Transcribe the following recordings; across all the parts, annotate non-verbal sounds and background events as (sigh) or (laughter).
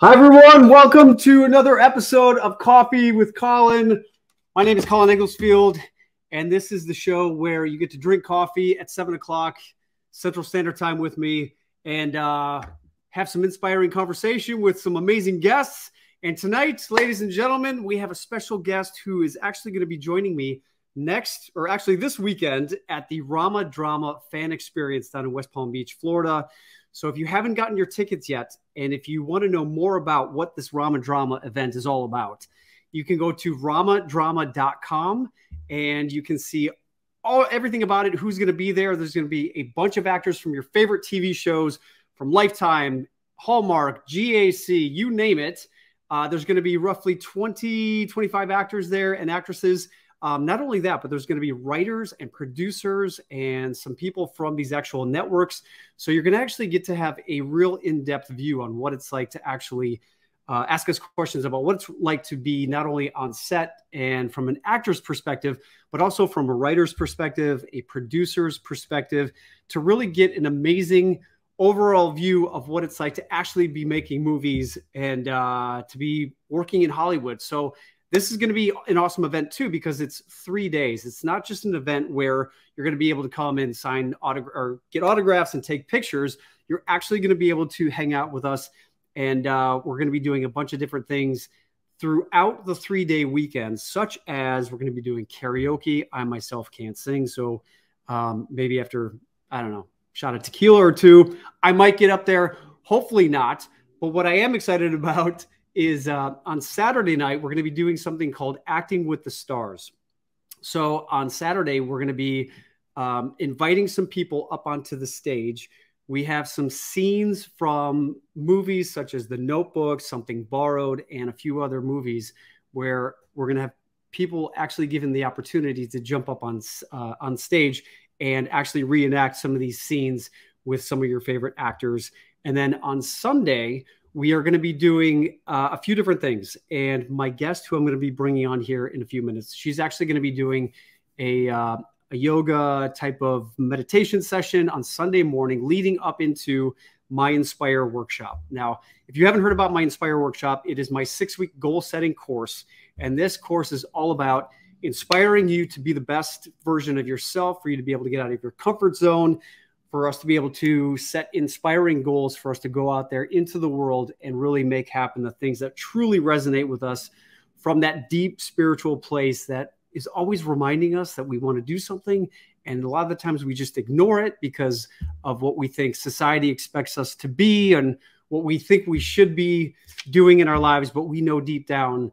Hi, everyone. Welcome to another episode of Coffee with Colin. My name is Colin Egglesfield, and this is the show where you get to drink coffee at seven o'clock Central Standard Time with me and uh, have some inspiring conversation with some amazing guests. And tonight, ladies and gentlemen, we have a special guest who is actually going to be joining me next, or actually this weekend, at the Rama Drama Fan Experience down in West Palm Beach, Florida. So if you haven't gotten your tickets yet, and if you want to know more about what this Rama Drama event is all about, you can go to ramadrama.com and you can see all everything about it, who's going to be there. There's going to be a bunch of actors from your favorite TV shows, from Lifetime, Hallmark, GAC, you name it. Uh, there's going to be roughly 20, 25 actors there and actresses. Um, not only that, but there's going to be writers and producers and some people from these actual networks. So you're going to actually get to have a real in depth view on what it's like to actually uh, ask us questions about what it's like to be not only on set and from an actor's perspective, but also from a writer's perspective, a producer's perspective, to really get an amazing overall view of what it's like to actually be making movies and uh, to be working in Hollywood. So this is going to be an awesome event too because it's three days. It's not just an event where you're going to be able to come and sign autograph or get autographs and take pictures. You're actually going to be able to hang out with us, and uh, we're going to be doing a bunch of different things throughout the three day weekend, such as we're going to be doing karaoke. I myself can't sing, so um, maybe after I don't know, shot a tequila or two, I might get up there. Hopefully not. But what I am excited (laughs) about is uh, on Saturday night, we're going to be doing something called Acting with the Stars. So on Saturday, we're going to be um, inviting some people up onto the stage. We have some scenes from movies such as The Notebook, Something Borrowed, and a few other movies where we're going to have people actually given the opportunity to jump up on uh, on stage and actually reenact some of these scenes with some of your favorite actors. And then on Sunday, we are going to be doing uh, a few different things. And my guest, who I'm going to be bringing on here in a few minutes, she's actually going to be doing a, uh, a yoga type of meditation session on Sunday morning leading up into my Inspire workshop. Now, if you haven't heard about my Inspire workshop, it is my six week goal setting course. And this course is all about inspiring you to be the best version of yourself, for you to be able to get out of your comfort zone, for us to be able to set inspiring goals for us to go out there into the world and really make happen the things that truly resonate with us from that deep spiritual place that is always reminding us that we want to do something. And a lot of the times we just ignore it because of what we think society expects us to be and what we think we should be doing in our lives. But we know deep down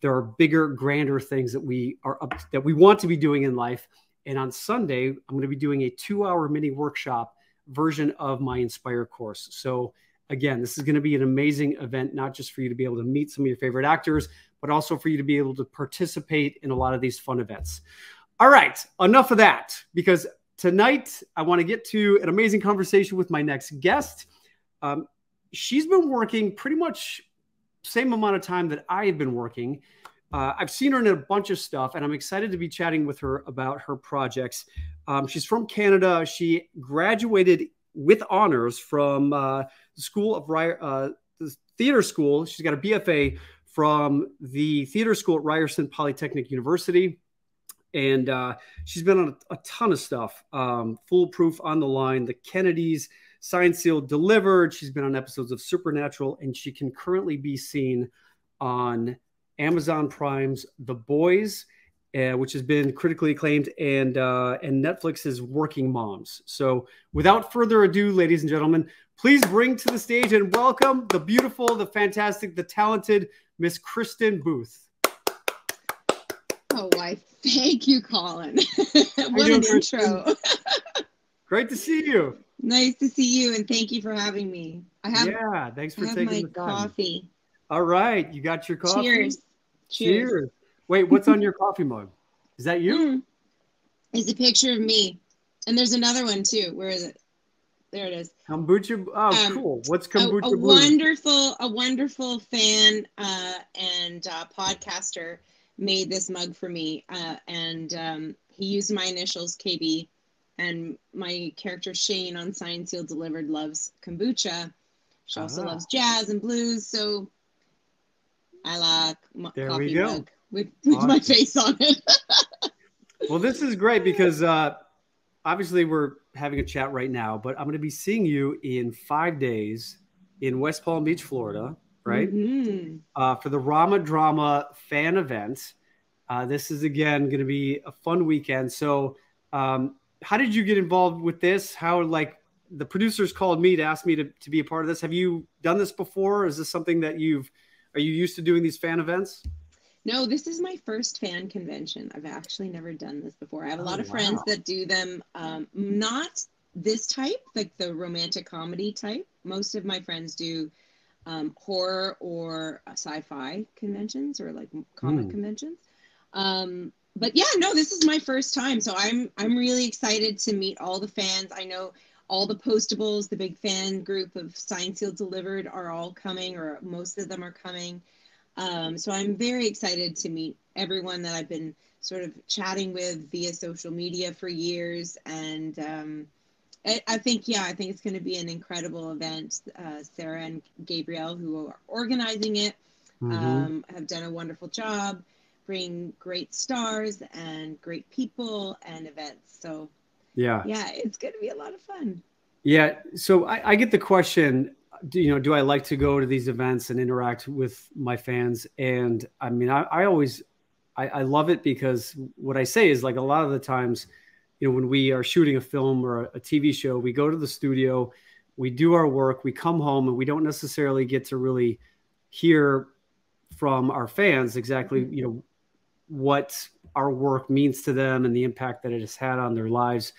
there are bigger grander things that we are up, that we want to be doing in life and on Sunday, I'm going to be doing a two hour mini workshop version of my Inspire course. So, again, this is going to be an amazing event, not just for you to be able to meet some of your favorite actors, but also for you to be able to participate in a lot of these fun events. All right, enough of that, because tonight I want to get to an amazing conversation with my next guest. Um, she's been working pretty much same amount of time that I have been working uh, I've seen her in a bunch of stuff, and I'm excited to be chatting with her about her projects. Um, she's from Canada. She graduated with honors from uh, the School of uh, the Theater School. She's got a BFA from the Theater School at Ryerson Polytechnic University. And uh, she's been on a, a ton of stuff um, Foolproof on the Line, The Kennedys, Signed Seal Delivered. She's been on episodes of Supernatural, and she can currently be seen on Amazon Prime's The Boys, uh, which has been critically acclaimed, and uh, and Netflix's Working Moms. So, without further ado, ladies and gentlemen, please bring to the stage and welcome the beautiful, the fantastic, the talented Miss Kristin Booth. Oh, why? Thank you, Colin. (laughs) what an intro. (laughs) Great to see you. Nice to see you, and thank you for having me. I have yeah, thanks for taking my coffee. All right, you got your coffee. Cheers. Cheers. Cheers. Wait, what's on your coffee mug? Is that you? Mm. It's a picture of me. And there's another one too. Where is it? There it is. Kombucha. Oh, um, cool. What's kombucha? A, a wonderful, a wonderful fan uh, and uh, podcaster made this mug for me, uh, and um, he used my initials KB, and my character Shane on Signed Seal Delivered loves kombucha, She also Ah. loves jazz and blues. So I like my There we go. mug with, with my face on it. (laughs) Well, this is great because uh, obviously we're having a chat right now, but I'm going to be seeing you in five days in West Palm Beach, Florida, right? Mhm. Uh, for the Rama Drama fan event. Uh, this is again going to be a fun weekend. So, um, how did you get involved with this? How, like, the producers called me to ask me to, to be a part of this. Have you done this before? Is this something that you've, are you used to doing these fan events? No, this is my first fan convention. I've actually never done this before. I have a lot Oh, of friends wow. that do them, um, not this type, like the romantic comedy type. Most of my friends do um, horror or uh, sci-fi conventions or like comic Hmm. conventions. Um, but yeah, no, this is my first time, so I'm I'm really excited to meet all the fans. I know all the postables, the big fan group of Signed Sealed Delivered are all coming, or most of them are coming. Um, so I'm very excited to meet everyone that I've been sort of chatting with via social media for years. And um, I, I think, yeah, I think it's going to be an incredible event. Uh, Sarah and Gabrielle, who are organizing it, Mhm. um, have done a wonderful job, bring great stars and great people and events. So, yeah. yeah, it's going to be a lot of fun. Yeah. So I, I get the question, do, you know, do I like to go to these events and interact with my fans? And I mean, I, I always, I, I love it because what I say is like a lot of the times, you know, when we are shooting a film or a, a TV show, we go to the studio, we do our work, we come home, and we don't necessarily get to really hear from our fans exactly, mm-hmm. you know, what our work means to them and the impact that it has had on their lives.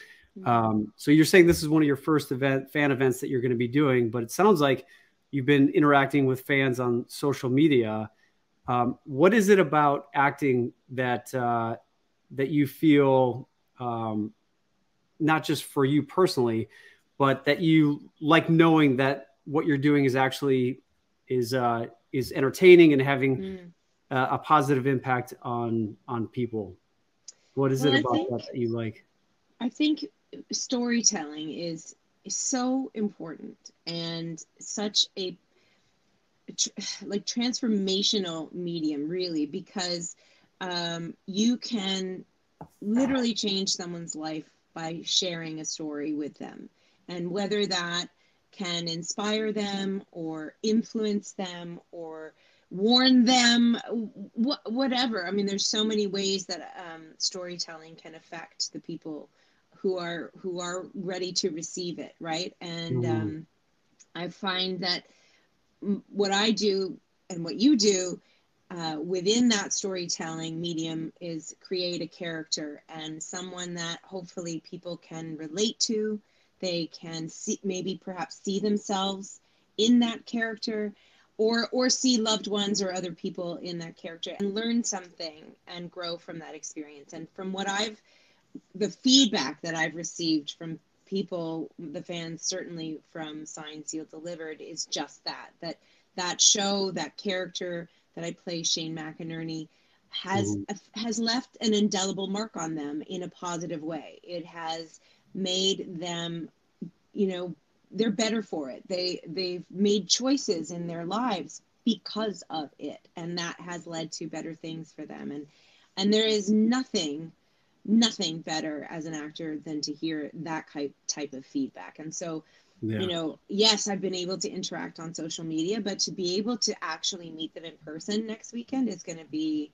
Um, so you're saying this is one of your first event fan events that you're going to be doing, but it sounds like you've been interacting with fans on social media. Um, what is it about acting that uh, that you feel um, not just for you personally, but that you like knowing that what you're doing is actually is uh, is entertaining and having Mm. Uh, a positive impact on on people? What is Well, it about think- that that you like? I think storytelling is, is so important and such a tr- like transformational medium really because um, you can literally change someone's life by sharing a story with them and whether that can inspire them or influence them or warn them wh- whatever. I mean there's so many ways that um, storytelling can affect the people who are who are ready to receive it right? And Mhm. um, i find that what i do and what you do uh, within that storytelling medium is create a character and someone that hopefully people can relate to. They can see maybe perhaps see themselves in that character or or see loved ones or other people in that character and learn something and grow from that experience. And from what i've the feedback that i've received from people the fans certainly from sign sealed delivered is just that that that show that character that i play shane mcinerney has mm-hmm. has left an indelible mark on them in a positive way. It has made them you know they're better for it they they've made choices in their lives because of it and that has led to better things for them and and there is nothing nothing better as an actor than to hear that type type of feedback and so Yeah. you know yes i've been able to interact on social media but to be able to actually meet them in person next weekend is going to be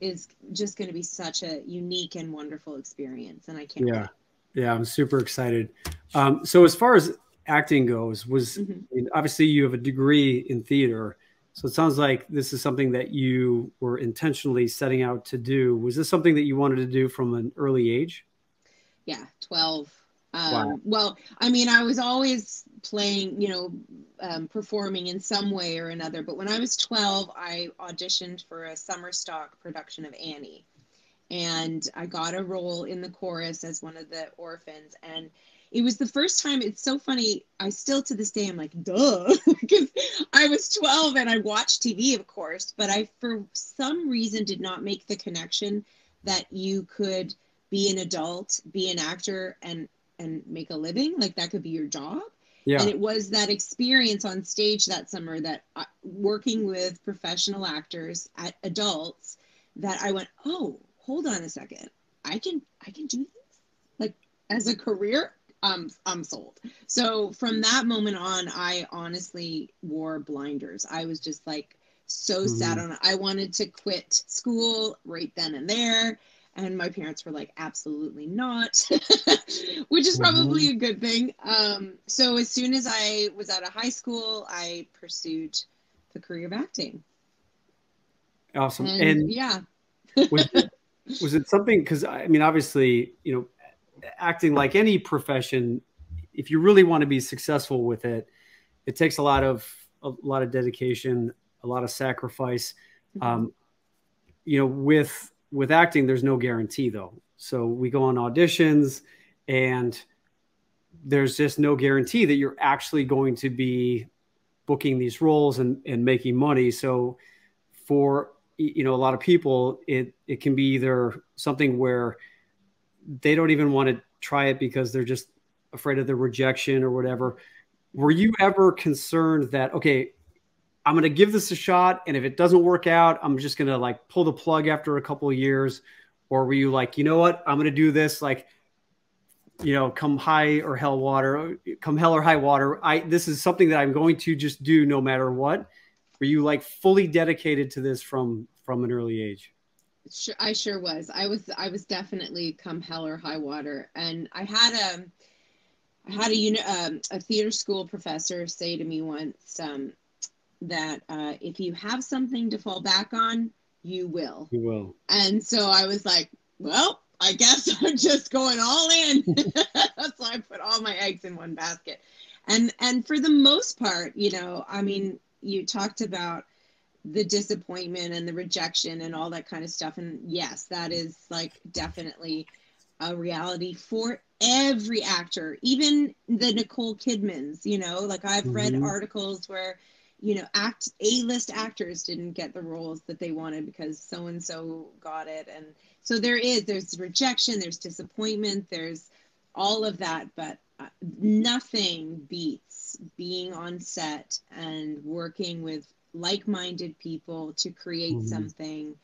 is just going to be such a unique and wonderful experience and i can't Yeah. Yeah, I'm super excited. Um, so as far as acting goes, was. Mhm. I mean, obviously you have a degree in theater, so it sounds like this is something that you were intentionally setting out to do. Was this something that you wanted to do from an early age? yeah 12 um, Wow. well i mean i was always playing you know um, performing in some way or another but when i was 12 i auditioned for a summer stock production of annie and i got a role in the chorus as one of the orphans and it was the first time it's so funny i still to this day i'm like duh (laughs) because i was 12 and i watched tv of course but i for some reason did not make the connection that you could be an adult, be an actor, and and make a living. Like that could be your job. Yeah. And it was that experience on stage that summer that I, working with professional actors at adults that I went, oh, hold on a second, I can I can do this like as a career. I'm I'm sold. So from that moment on, I honestly wore blinders. I was just like so mm-hmm. sad on it. I wanted to quit school right then and there. And my parents were like, absolutely not, (laughs) which is probably mm-hmm. a good thing. Um, so as soon as I was out of high school, I pursued the career of acting. Awesome. And, and yeah. was, it, was it something? Because I mean, obviously, you know, acting like any profession, if you really want to be successful with it, it takes a lot of a lot of dedication, a lot of sacrifice. Mm-hmm. Um, you know, with with acting, there's no guarantee though. So we go on auditions, and there's just no guarantee that you're actually going to be booking these roles and, and making money. So for you know a lot of people, it it can be either something where they don't even want to try it because they're just afraid of the rejection or whatever. Were you ever concerned that okay, I'm going to give this a shot. And if it doesn't work out, I'm just going to like pull the plug after a couple of years. Or were you like, you know what? I'm going to do this like, you know, come high or hell water, come hell or high water. I, this is something that I'm going to just do no matter what. Were you like fully dedicated to this from, from an early age? Sure, I sure was. I was, I was definitely come hell or high water. And I had a, I had a, um, a theater school professor say to me once, um, that uh, if you have something to fall back on, you will. You will. And so I was like, well, I guess (laughs) I'm just going all in. That's (laughs) so I put all my eggs in one basket. And and for the most part, you know, I mean, you talked about the disappointment and the rejection and all that kind of stuff. And yes, that is like definitely a reality for every actor, even the Nicole Kidmans, you know, like I've mm-hmm. read articles where you know act a-list actors didn't get the roles that they wanted because so and so got it and so there is there's rejection there's disappointment there's all of that but uh, nothing beats being on set and working with like-minded people to create mm-hmm. something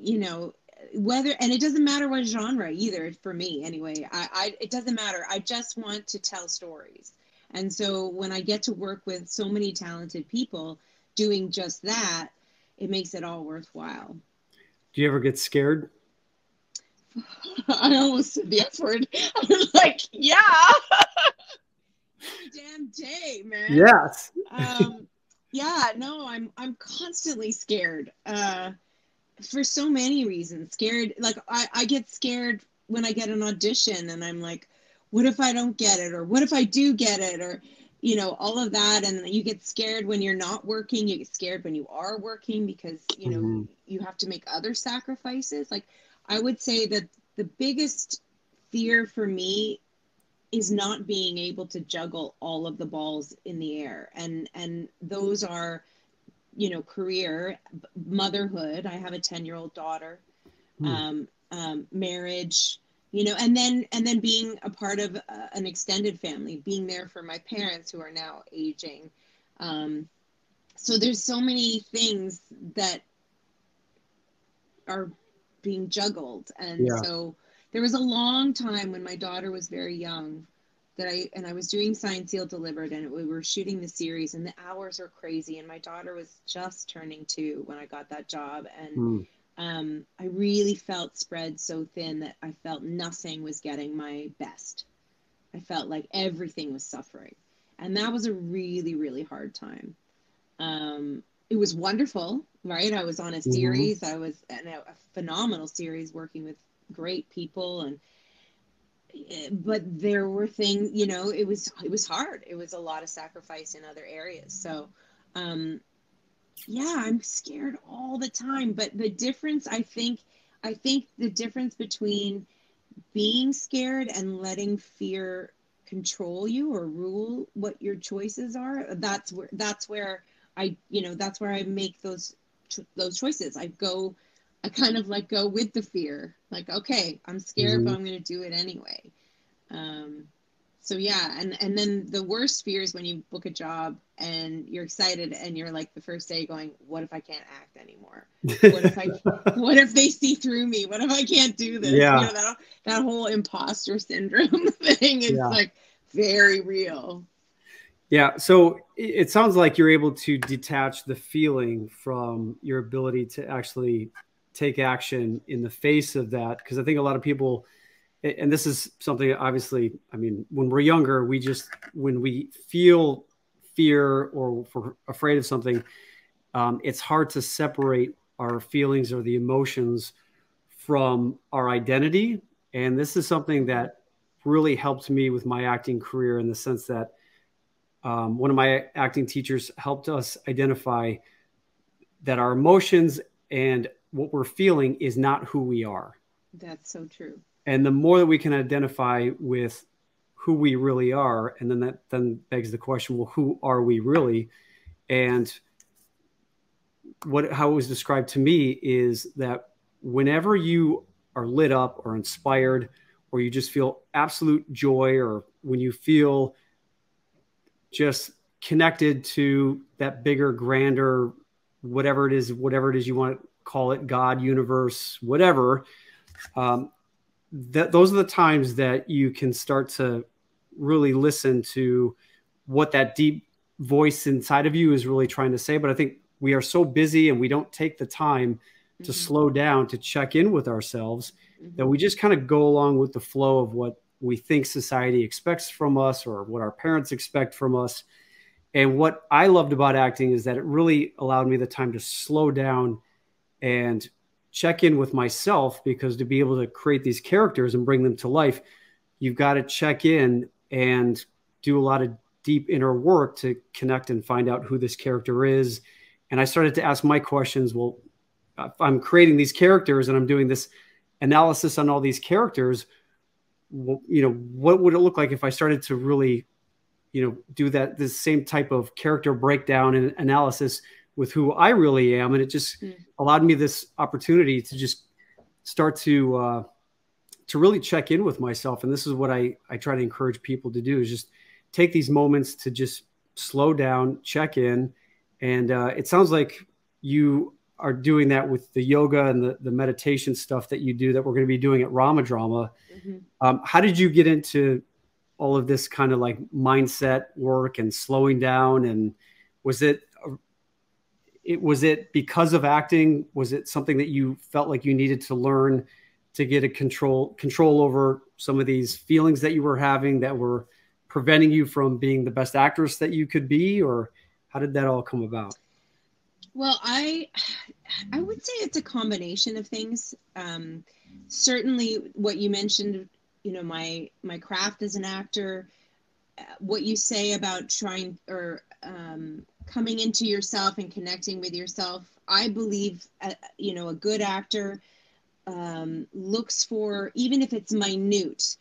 you know whether and it doesn't matter what genre either for me anyway I, I it doesn't matter i just want to tell stories and so when I get to work with so many talented people doing just that, it makes it all worthwhile. Do you ever get scared? (laughs) I almost said the F word. (laughs) I was like, yeah. (laughs) Every damn day, man. Yes. um, yeah, no, I'm I'm constantly scared. Uh, for so many reasons. Scared like I, I get scared when I get an audition and I'm like, what if I don't get it? Or what if I do get it? Or, you know, all of that. And you get scared when you're not working. You get scared when you are working because, you know, mm-hmm. you have to make other sacrifices. Like, I would say that the biggest fear for me is not being able to juggle all of the balls in the air. And, and those are, you know, career, motherhood. I have a 10 year old daughter, mm. um, um, marriage, you know and then and then being a part of uh, an extended family being there for my parents who are now aging um, so there's so many things that are being juggled and yeah. so there was a long time when my daughter was very young that I and I was doing Signed Sealed Delivered and we were shooting the series and the hours are crazy and my daughter was just turning two when I got that job and mm um, I really felt spread so thin that I felt nothing was getting my best. I felt like everything was suffering. And that was a really, really hard time. Um, it was wonderful, right? I was on a mm-hmm. series. Mm-hmm. I was in a, a phenomenal series working with great people and but there were things you know it was it was hard. It was a lot of sacrifice in other areas. So um yeah i'm scared all the time but the difference i think i think the difference between being scared and letting fear control you or rule what your choices are that's where that's where i you know that's where i make those those choices. I go i kind of like go with the fear like okay i'm scared mm-hmm. but i'm going to do it anyway um so yeah and and then the worst fear is when you book a job and you're excited and you're like the first day going what if i can't act anymore what if i (laughs) (laughs) what if they see through me what if i can't do this yeah. You know, that, that whole imposter syndrome (laughs) thing is yeah. like very real yeah so it sounds like you're able to detach the feeling from your ability to actually take action in the face of that because i think a lot of people and this is something obviously i mean when we're younger we just when we feel fear or we're afraid of something um, it's hard to separate our feelings or the emotions from our identity. And this is something that really helped me with my acting career in the sense that um, one of my acting teachers helped us identify that our emotions and what we're feeling is not who we are. That's so true. And the more that we can identify with who we really are and then that then begs the question well who are we really? And what how it was described to me is that whenever you are lit up or inspired or you just feel absolute joy or when you feel just connected to that bigger grander whatever it is whatever it is you want call it god universe whatever um, that those are the times that you can start to really listen to what that deep voice inside of you is really trying to say. But I think we are so busy and we don't take the time to mm-hmm. slow down to check in with ourselves mm-hmm. that we just kind of go along with the flow of what we think society expects from us or what our parents expect from us. And what I loved about acting is that it really allowed me the time to slow down and check in with myself because to be able to create these characters and bring them to life, you've got to check in and do a lot of deep inner work to connect and find out who this character is. And I started to ask my questions. Well, I'm creating these characters and I'm doing this analysis on all these characters, you know, what would it look like if I started to really, you know, do that this same type of character breakdown and analysis with who I really am, and it just mm. allowed me this opportunity to just start to uh, to really check in with myself. And this is what I I try to encourage people to do: is just take these moments to just slow down, check in, and uh, it sounds like you are doing that with the yoga and the, the meditation stuff that you do that we're going to be doing at Rama Drama. Mm-hmm. Um, how did you get into all of this kind of like mindset work and slowing down? And was it it was it because of acting? Was it something that you felt like you needed to learn to get a control control over some of these feelings that you were having that were preventing you from being the best actress that you could be or how did that all come about? Well i i would say it's a combination of things. Um, certainly what you mentioned you know my my craft as an actor uh, what you say about trying or um, coming into yourself and connecting with yourself. I believe, uh, you know, a good actor um, looks for, even if it's minute,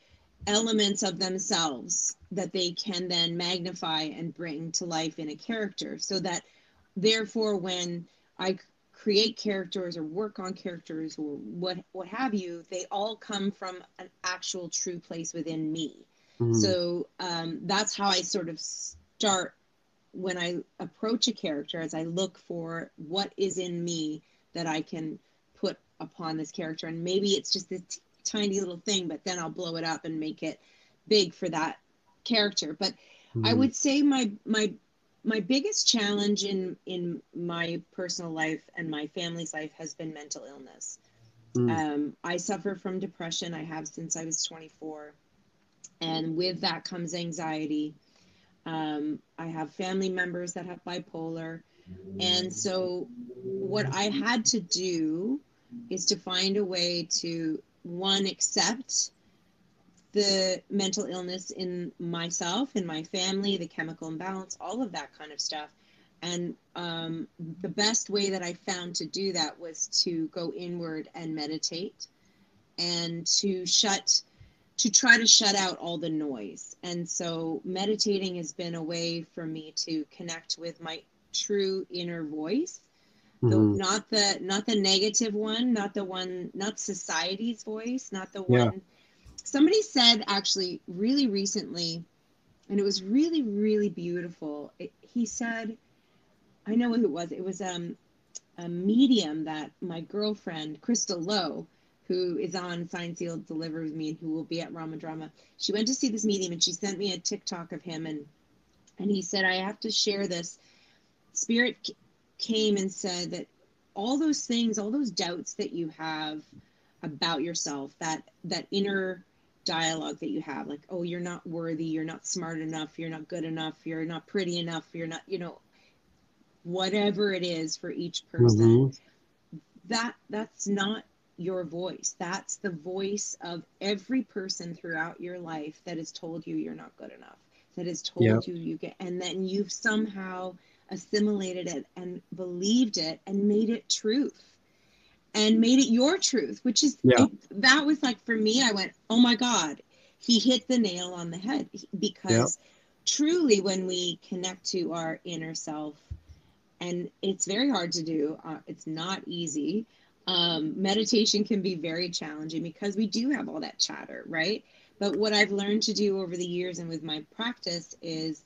elements of themselves that they can then magnify and bring to life in a character. So that, therefore, when I create characters or work on characters or what what have you, they all come from an actual true place within me. Mm-hmm. So um, that's how I sort of start when I approach a character, as I look for what is in me that I can put upon this character, and maybe it's just this t- tiny little thing, but then I'll blow it up and make it big for that character. But mm-hmm. I would say my my my biggest challenge in in my personal life and my family's life has been mental illness. Mm. Um, I suffer from depression. I have since I was 24, and with that comes anxiety um, I have family members that have bipolar. And so, what I had to do is to find a way to one, accept the mental illness in myself, in my family, the chemical imbalance, all of that kind of stuff. And um, the best way that I found to do that was to go inward and meditate and to shut to try to shut out all the noise. And so meditating has been a way for me to connect with my true inner voice. Mm-hmm. The, not the not the negative one, not the one not society's voice, not the one somebody said actually really recently and it was really, really beautiful. It, he said, I know who it was. It was um, a medium that my girlfriend, Crystal Lowe, who is on Sign Sealed Deliver with me and who will be at Rama Drama, she went to see this medium and she sent me a TikTok of him and and he said, I have to share this. Spirit came and said that all those things, all those doubts that you have about yourself, that that inner dialogue that you have, like, oh, you're not worthy, you're not smart enough, you're not good enough, you're not pretty enough, you're not, you know, whatever it is for each person. Mm-hmm. That that's not your voice. That's the voice of every person throughout your life that has told you you're not good enough that has told yep. you you get and then you've somehow assimilated it and believed it and made it truth and made it your truth which is yeah. it, that was like for me i went oh my god he hit the nail on the head because truly when we connect to our inner self and it's very hard to do uh, it's not easy um, meditation can be very challenging because we do have all that chatter right but what I've learned to do over the years and with my practice is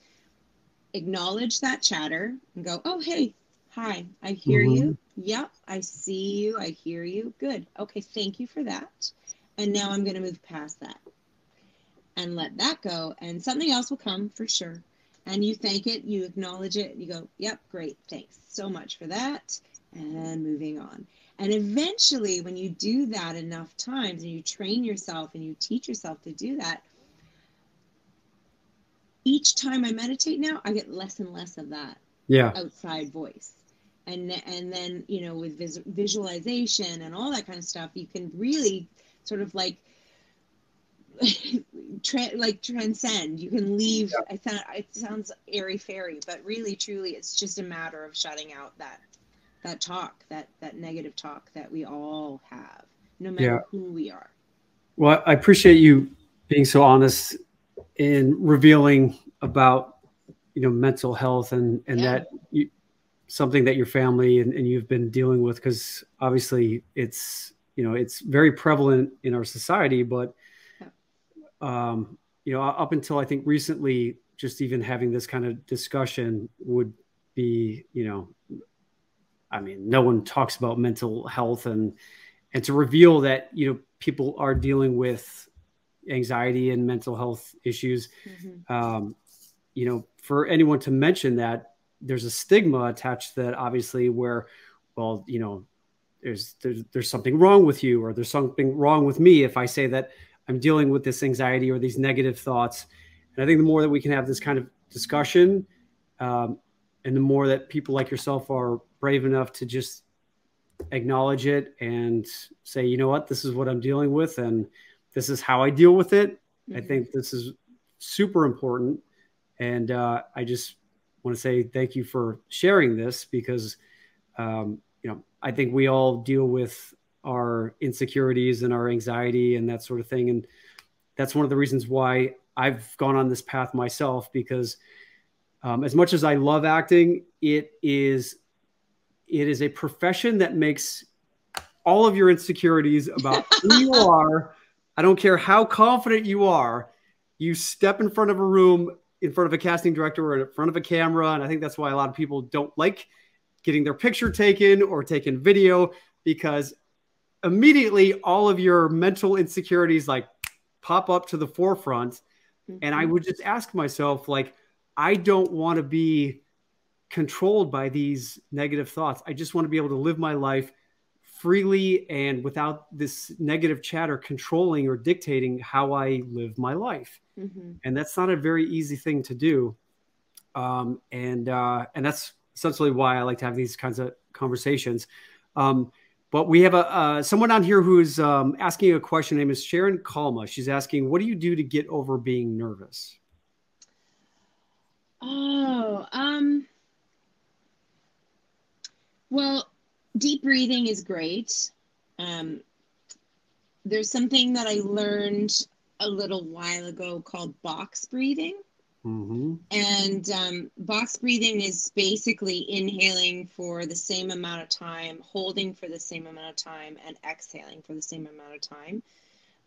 acknowledge that chatter and go, oh, hey, hi, I hear mm-hmm. you. Yep, I see you. I hear you. Good. Okay, thank you for that. And now I'm going to move past that and let that go. And something else will come for sure. And you thank it, you acknowledge it, you go, yep, great, thanks so much for that. And moving on. And eventually, when you do that enough times and you train yourself and you teach yourself to do that, each time I meditate now, I get less and less of that yeah. outside voice. And, and then, you know, with vis- visualization and all that kind of stuff, you can really sort of like, (laughs) tra- like transcend. You can leave. Yeah. I sound, it sounds airy fairy, but really, truly, it's just a matter of shutting out that that talk, that that negative talk that we all have, no matter yeah. who we are. Well, I appreciate you being so honest in revealing about you know mental health and and yeah. that you, something that your family and, and you've been dealing with because obviously it's you know it's very prevalent in our society but um you know up until i think recently just even having this kind of discussion would be you know I mean, no one talks about mental health and and to reveal that you know people are dealing with anxiety and mental health issues. Mm-hmm. Um, you know, for anyone to mention that there's a stigma attached to that, obviously, where well, you know, there's there's there's something wrong with you or there's something wrong with me if I say that I'm dealing with this anxiety or these negative thoughts. And I think the more that we can have this kind of discussion, um, and the more that people like yourself are brave enough to just acknowledge it and say, you know what, this is what I'm dealing with, and this is how I deal with it. Mm-hmm. I think this is super important. And uh, I just want to say thank you for sharing this because, um, you know, I think we all deal with our insecurities and our anxiety and that sort of thing. And that's one of the reasons why I've gone on this path myself because um, as much as I love acting, it is it is a profession that makes all of your insecurities about who you (laughs) are. I don't care how confident you are. You step in front of a room, in front of a casting director, or in front of a camera, and I think that's why a lot of people don't like getting their picture taken or taken video because immediately all of your mental insecurities like pop up to the forefront. Mm-hmm. And I mm-hmm. would just ask myself, like, I don't want to be controlled by these negative thoughts. I just want to be able to live my life freely and without this negative chatter controlling or dictating how I live my life. Mm-hmm. And that's not a very easy thing to do. Um, and uh, and that's essentially why I like to have these kinds of conversations. Um, but we have a uh, someone on here who's um, asking a question. Her name is Sharon Kalma. She's asking, "What do you do to get over being nervous?" Oh, um, well, deep breathing is great. Um, there's something that I learned a little while ago called box breathing. Mm-hmm. And um, box breathing is basically inhaling for the same amount of time, holding for the same amount of time, and exhaling for the same amount of time.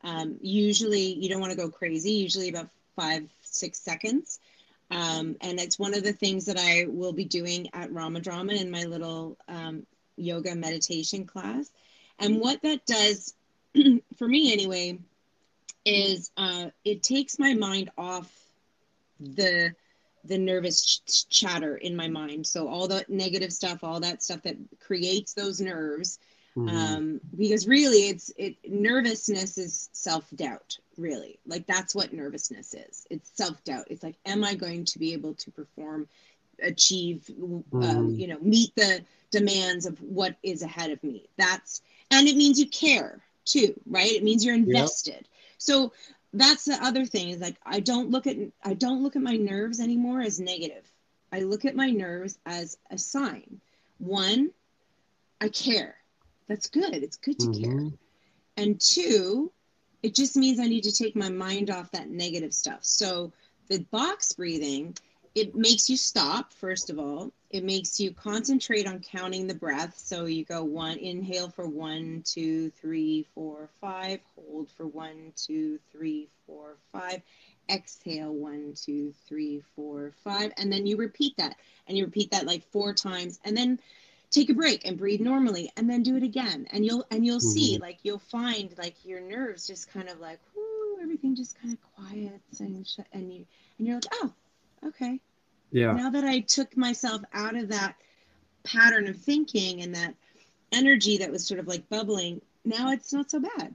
Um, usually, you don't want to go crazy, usually about five, six seconds. Um, and it's one of the things that I will be doing at Ramadrama in my little um, yoga meditation class. And what that does, (clears throat) for me anyway, is uh, it takes my mind off the the nervous ch- chatter in my mind. So all the negative stuff, all that stuff that creates those nerves. Mm-hmm. Um, because really, it's it nervousness is self doubt. Really, like that's what nervousness is. It's self doubt. It's like, am I going to be able to perform, achieve, um, mm-hmm. um, you know, meet the demands of what is ahead of me? That's and it means you care too, right? It means you're invested. Yep. So that's the other thing is like I don't look at I don't look at my nerves anymore as negative. I look at my nerves as a sign. One, I care. That's good. It's good to mm-hmm. care. And two, it just means I need to take my mind off that negative stuff. So the box breathing it makes you stop first of all it makes you concentrate on counting the breath so you go one inhale for one two three four five hold for one two three four five exhale one two three four five and then you repeat that and you repeat that like four times and then take a break and breathe normally and then do it again and you'll and you'll mm-hmm. see like you'll find like your nerves just kind of like whoo, everything just kind of quiets and and you and you're like oh okay. Yeah. Now that I took myself out of that pattern of thinking and that energy that was sort of like bubbling, now it's not so bad.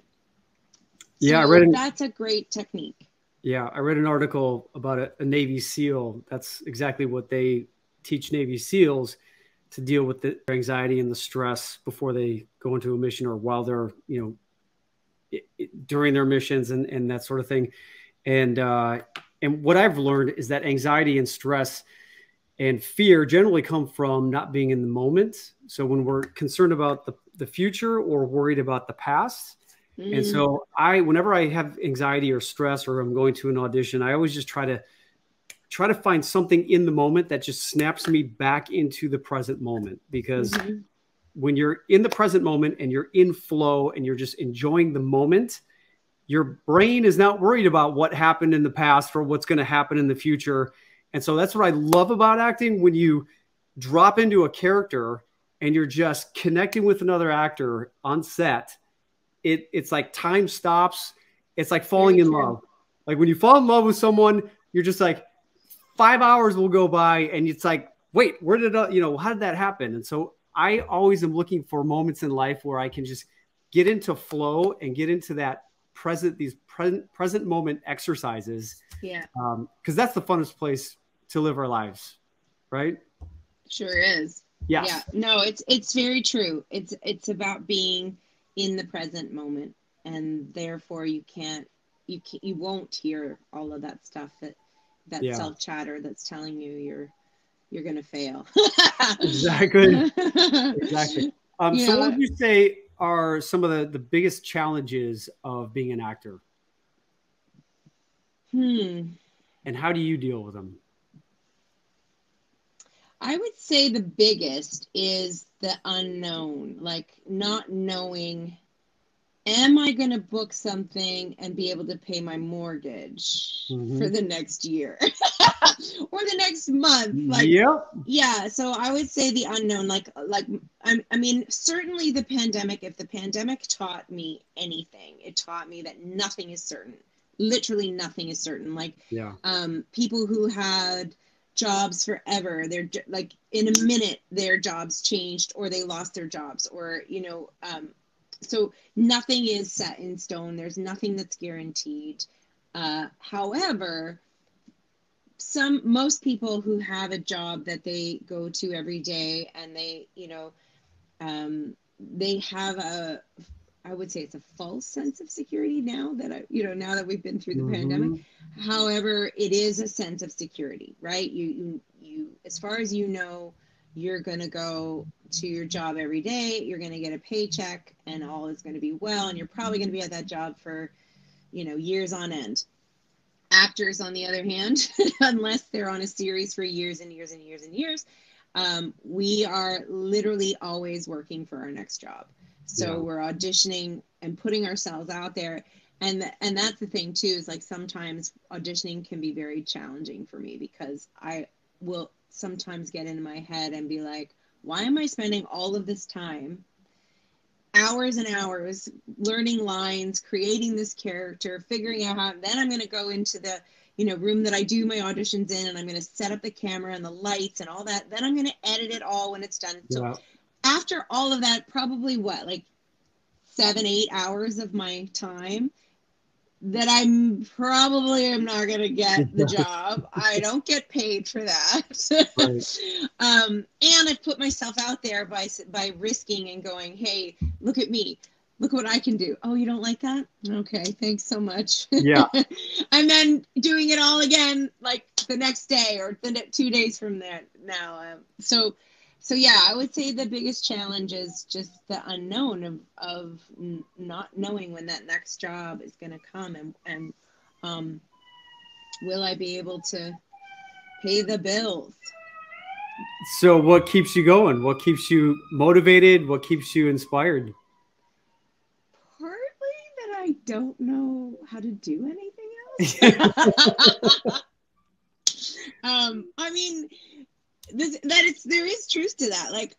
Yeah, I read an, that's a great technique. Yeah, I read an article about a, a Navy SEAL. That's exactly what they teach Navy SEALs to deal with the anxiety and the stress before they go into a mission or while they're, you know, it, it, during their missions and, and that sort of thing. And uh, and what I've learned is that anxiety and stress and fear generally come from not being in the moment. So when we're concerned about the, the future or worried about the past. Mm. And so I, whenever I have anxiety or stress or I'm going to an audition, I always just try to try to find something in the moment that just snaps me back into the present moment because mm-hmm. when you're in the present moment and you're in flow and you're just enjoying the moment, your brain is not worried about what happened in the past or what's going to happen in the future. And so that's what I love about acting when you drop into a character and you're just connecting with another actor on set. It, it's like time stops. It's like falling in love. Like when you fall in love with someone, you're just like five hours will go by and it's like, wait, where did, I, you know, how did that happen? And so I always am looking for moments in life where I can just get into flow and get into that present these present present moment exercises. Yeah. Um, because that's the funnest place to live our lives, right? Sure is. Yeah. Yeah. No, it's it's very true. It's it's about being in the present moment, and therefore you can't you can't, you won't hear all of that stuff that that yeah. self chatter that's telling you you're you're gonna fail. (laughs) exactly. exactly. Um, yeah. So, what would you say are some of the, the biggest challenges of being an actor? Hmm. And how do you deal with them? I would say the biggest is the unknown, like not knowing am I going to book something and be able to pay my mortgage mm-hmm. for the next year (laughs) or the next month? Like, yep. yeah. So I would say the unknown, like, like, I, I mean, certainly the pandemic, if the pandemic taught me anything, it taught me that nothing is certain. Literally nothing is certain. Like, yeah. um, people who had, jobs forever they're like in a minute their jobs changed or they lost their jobs or you know um, so nothing is set in stone. There's nothing that's guaranteed. Uh, however some most people who have a job that they go to every day and they you know um, they have a i would say it's a false sense of security now that i you know now that we've been through the mm-hmm. pandemic. However it is a sense of security right? You you you as far as you know you're going to go to your job every day, you're going to get a paycheck, and all is going to be well, and you're probably going to be at that job for, you know, years on end. Actors, on the other hand, (laughs) unless they're on a series for years and years and years and years, um, we are literally always working for our next job. So yeah. we're auditioning and putting ourselves out there. and and that's the thing too is like sometimes auditioning can be very challenging for me because I will sometimes get in my head and be like, why am I spending all of this time, hours and hours, learning lines, creating this character, figuring out how, then I'm going to go into the, you know, room that I do my auditions in and I'm going to set up the camera and the lights and all that. Then I'm going to edit it all when it's done. So yeah. after all of that, probably what, like seven, eight hours of my time that I'm probably am not going to get the (laughs) job. I don't get paid for that. right. (laughs) um, and I put myself out there by by risking and going, "Hey, look at me. Look what I can do." Oh, you don't like that? Okay, thanks so much. Yeah. (laughs) and then doing it all again like the next day or the two days from there now. Um, so so yeah i would say the biggest challenge is just the unknown of, of not knowing when that next job is going to come and, and um, will i be able to pay the bills? So what keeps you going? What keeps you motivated? What keeps you inspired? Partly that i don't know how to do anything else. (laughs) (laughs) Um, i mean this, that it's there is truth to that. Like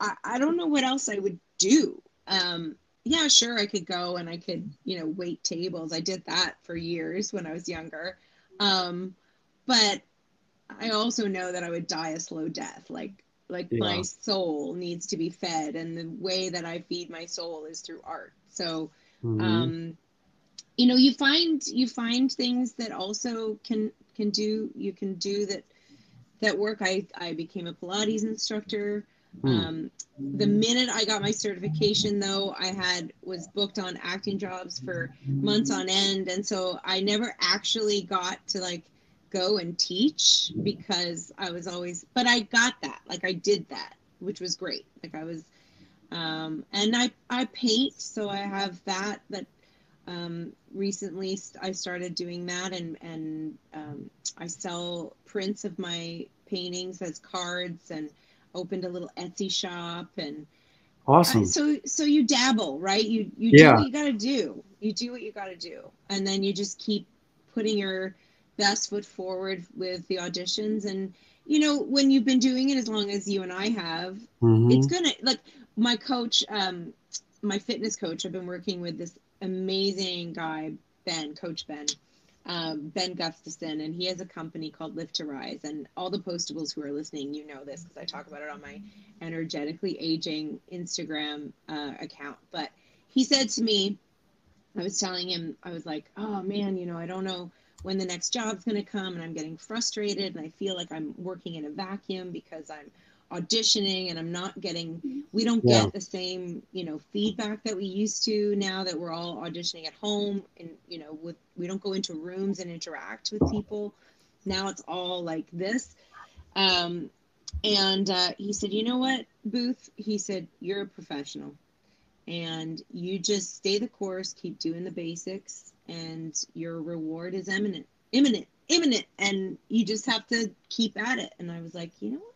I, I don't know what else I would do. Um, yeah, sure, I could go and I could you know wait tables. I did that for years when I was younger, um, but I also know that I would die a slow death. Like like yeah. my soul needs to be fed, and the way that I feed my soul is through art. So. Mm-hmm. Um, you know you find you find things that also can can do you can do that that work. I, I became a Pilates instructor. Hmm. Um, the minute I got my certification, though, I had was booked on acting jobs for months on end, and so I never actually got to like go and teach because I was always. But I got that, like I did that, which was great. Like I was, um, and I I paint, so I have that that um, recently I started doing that and and um, I sell prints of my paintings as cards and opened a little Etsy shop and awesome. So so you dabble, right? You you do what you got to do. You do what you got to do, and then you just keep putting your best foot forward with the auditions and you know when you've been doing it as long as you and I have, mm-hmm. it's gonna like my coach, um, my fitness coach. I've been working with this amazing guy, Ben, Coach Ben, um, Ben Gustafson, and he has a company called Lift to Rise. And all the postables who are listening, you know this because I talk about it on my energetically aging Instagram uh, account. But he said to me, I was telling him, I was like, oh man, you know, I don't know when the next job's going to come, and I'm getting frustrated, and I feel like I'm working in a vacuum because I'm auditioning and I'm not getting we don't yeah. get the same, you know, feedback that we used to now that we're all auditioning at home and you know, with we don't go into rooms and interact with people. Now it's all like this. Um and uh, he said, "You know what, Booth?" He said, "You're a professional, and you just stay the course, keep doing the basics, and your reward is imminent, imminent, imminent, and you just have to keep at it." And I was like, "You know what?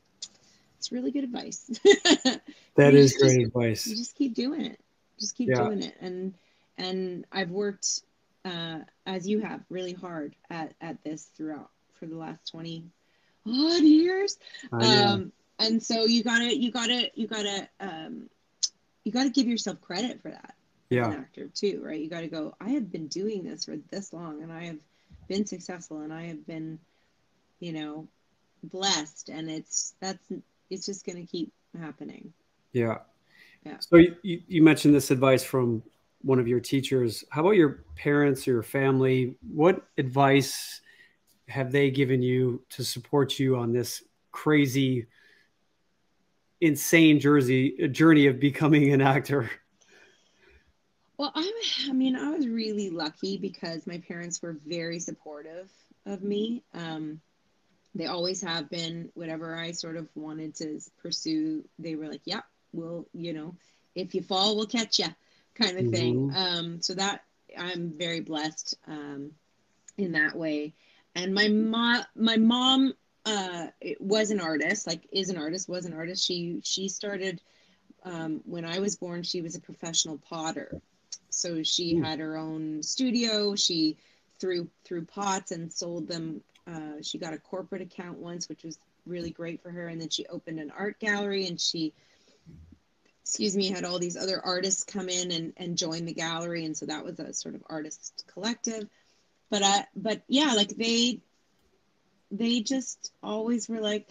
It's really good advice. (laughs) that is great advice. You just keep doing it. Just keep yeah. doing it. And and I've worked uh, as you have really hard at at this throughout for the last 20 odd years. Um, and so you gotta you gotta you gotta um, you gotta give yourself credit for that. Yeah. Actor too, right? You gotta go, I have been doing this for this long and I have been successful and I have been, you know, blessed and it's that's it's just going to keep happening. Yeah. Yeah. So you, you mentioned this advice from one of your teachers. How about your parents or your family? What advice have they given you to support you on this crazy, insane Jersey journey of becoming an actor? Well, I'm, I mean, I was really lucky because my parents were very supportive of me. Um, they always have been whatever i sort of wanted to pursue they were like yeah we'll you know if you fall we'll catch you kind of thing mm-hmm. um, so that i'm very blessed um, in that way and my mom my mom uh, was an artist like is an artist was an artist she she started um, when i was born she was a professional potter so she mm. had her own studio. She threw threw pots and sold them. Uh, she got a corporate account once, which was really great for her. And then she opened an art gallery, and she, excuse me, had all these other artists come in and and join the gallery, and so that was a sort of artist collective. But uh, but yeah, like they they just always were like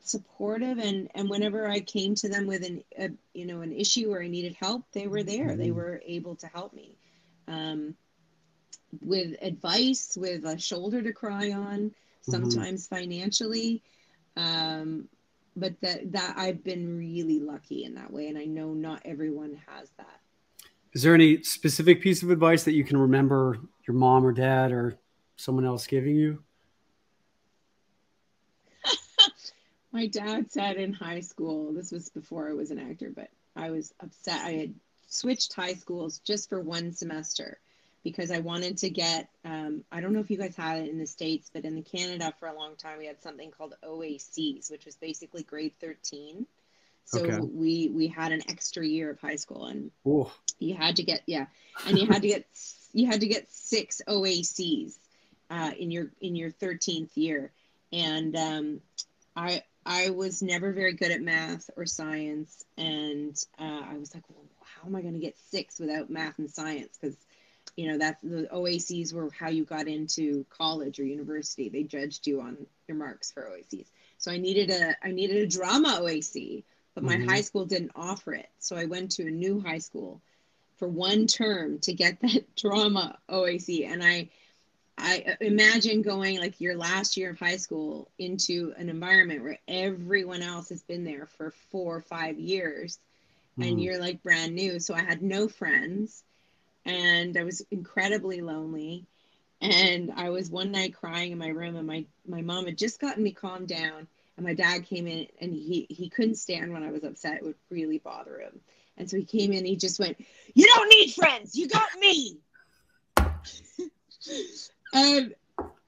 supportive and and whenever i came to them with an a, you know an issue or i needed help they were there they mm-hmm. were able to help me um, with advice with a shoulder to cry on mm-hmm. sometimes mm-hmm. financially um, but that that i've been really lucky in that way and i know not everyone has that is there any specific piece of advice that you can remember your mom or dad or someone else giving you (laughs) My dad said in high school, this was before I was an actor, but I was upset. I had switched high schools just for one semester because I wanted to get, um, I don't know if you guys had it in the States, but in Canada for a long time, we had something called OACs, which was basically grade 13. So okay. we we had an extra year of high school and Ooh. you had to get yeah and you had to get you had to get six OACs uh, in your in your 13th year and um, I I was never very good at math or science, and uh, I was like, well, how am I going to get six without math and science? Because you know that's the OACs were how you got into college or university. They judged you on your marks for OACs. So I needed a I needed a drama OAC, but my mm-hmm. high school didn't offer it. So I went to a new high school for one term to get (laughs) that drama OAC, and I I imagine going like your last year of high school into an environment where everyone else has been there for four or five years mm. and you're like brand new. So I had no friends and I was incredibly lonely. And I was one night crying in my room and my, my mom had just gotten me calmed down and my dad came in and he, he couldn't stand when I was upset. It would really bother him. And so he came in, he just went, you don't need friends. You got me. (laughs) and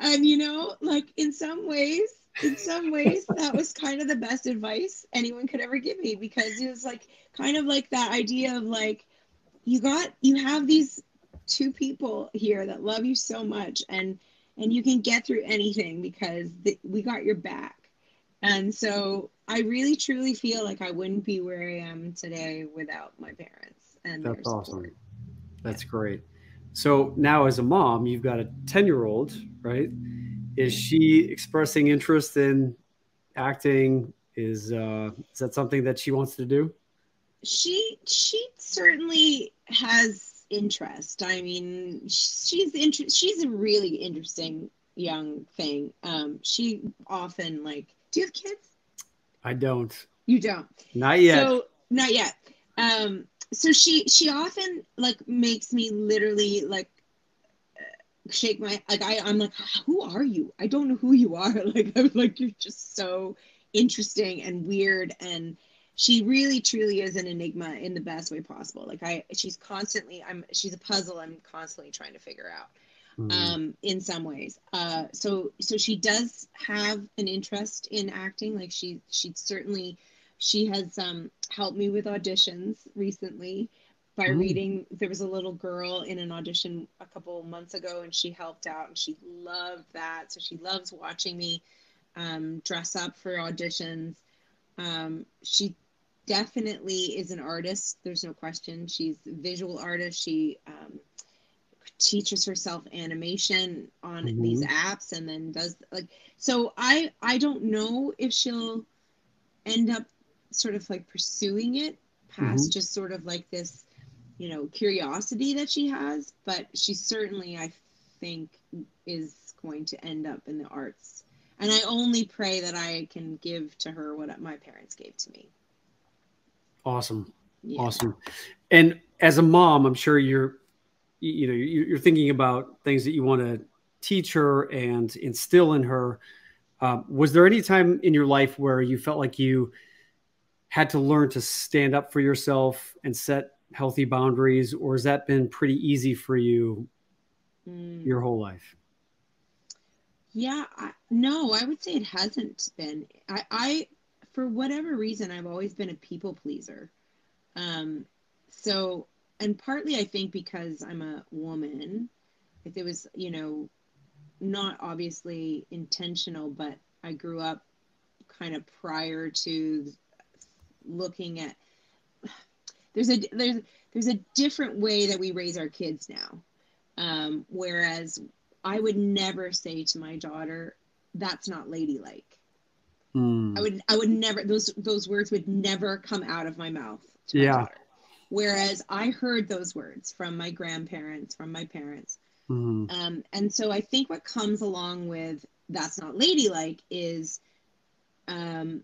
and you know like in some ways in some ways that was kind of the best advice anyone could ever give me because it was like kind of like that idea of like you got you have these two people here that love you so much and and you can get through anything because the, we got your back and so i really truly feel like i wouldn't be where i am today without my parents and that's awesome that's yeah. great so now, as a mom, you've got a 10 year old, right? Is she expressing interest in acting? Is, uh, is that something that she wants to do? She, she certainly has interest. I mean, she's inter- she's a really interesting young thing. Um, she often like, do you have kids? I don't. You don't. Not yet. So not yet. Um, so she she often like makes me literally like shake my like I I'm like who are you? I don't know who you are. (laughs) Like I'm like you're just so interesting and weird and she really truly is an enigma in the best way possible. Like I she's constantly I'm she's a puzzle I'm constantly trying to figure out. Mm-hmm. Um in some ways. Uh so so she does have an interest in acting like she she certainly she has um, helped me with auditions recently by Ooh. reading. There was a little girl in an audition a couple months ago, and she helped out, and she loved that. So she loves watching me um, dress up for auditions. Um, she definitely is an artist. There's no question. She's a visual artist. She um, teaches herself animation on mm-hmm. these apps, and then does like. So I I don't know if she'll end up sort of like pursuing it past mm-hmm. just sort of like this, you know, curiosity that she has, but she certainly, I think, is going to end up in the arts. And I only pray that I can give to her what my parents gave to me. Awesome. Yeah. Awesome. And as a mom, I'm sure you're, you know, you're thinking about things that you want to teach her and instill in her. Uh, was there any time in your life where you felt like you had to learn to stand up for yourself and set healthy boundaries, or has that been pretty easy for you mm. your whole life? Yeah, I, no, I would say it hasn't been. I, I, for whatever reason, I've always been a people pleaser. Um, so and partly I think because I'm a woman, if it was, you know, not obviously intentional, but I grew up kind of prior to looking at there's a there's there's a different way that we raise our kids now um, whereas i would never say to my daughter that's not ladylike mm. i would i would never those those words would never come out of my mouth my yeah daughter. whereas i heard those words from my grandparents from my parents mm. um, and so i think what comes along with that's not ladylike is um,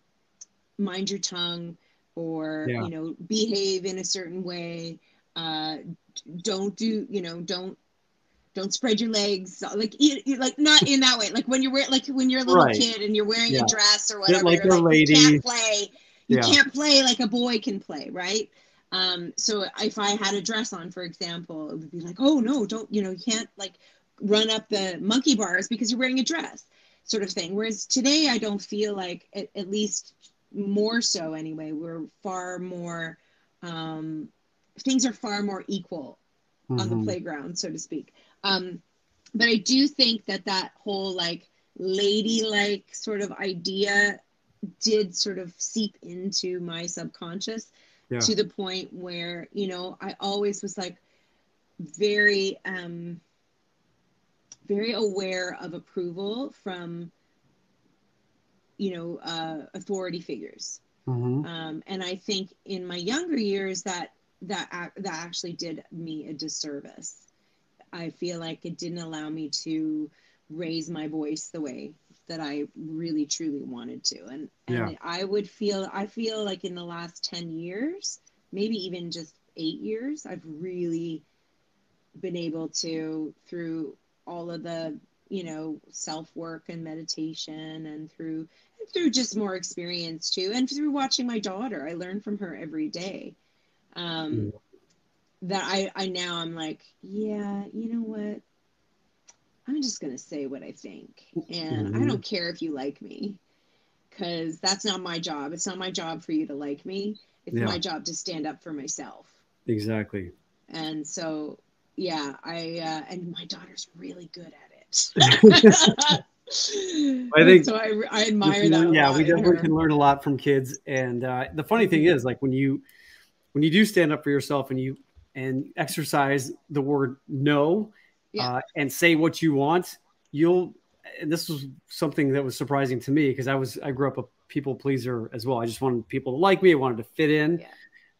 mind your tongue or yeah. you know behave in a certain way uh, don't do you know don't don't spread your legs like you, you, like not in that way like when you're wearing like when you're a little right. kid and you're wearing yeah. a dress or whatever like, like lady. you can't play you yeah. can't play like a boy can play right um so if i had a dress on for example it would be like oh no don't you know you can't like run up the monkey bars because you're wearing a dress sort of thing whereas today i don't feel like at, at least more so anyway we're far more um, things are far more equal mm-hmm. on the mm-hmm. playground so to speak um, but i do think that that whole like ladylike sort of idea did sort of seep into my subconscious yeah. to the point where you know i always was like very um very aware of approval from you know uh, authority figures mm-hmm. um, and i think in my younger years that that that actually did me a disservice i feel like it didn't allow me to raise my voice the way that i really truly wanted to and and yeah. i would feel i feel like in the last 10 years maybe even just eight years i've really been able to through all of the you know self work and meditation and through through just more experience too and through watching my daughter i learn from her every day um mm. That i i now i'm like yeah you know what i'm just going to say what i think and mm-hmm. i don't care if you like me because that's not my job it's not my job for you to like me it's yeah. my job to stand up for myself exactly and so yeah i uh, and my daughter's really good at it (laughs) I think (laughs) so. I, I admire that. yeah, we definitely can learn a lot from kids. And uh, the funny thing is, like when you when you do stand up for yourself and you and exercise the word no yeah. uh, and say what you want, you'll. And this was something that was surprising to me because I was I grew up a people pleaser as well. I just wanted people to like me. I wanted to fit in.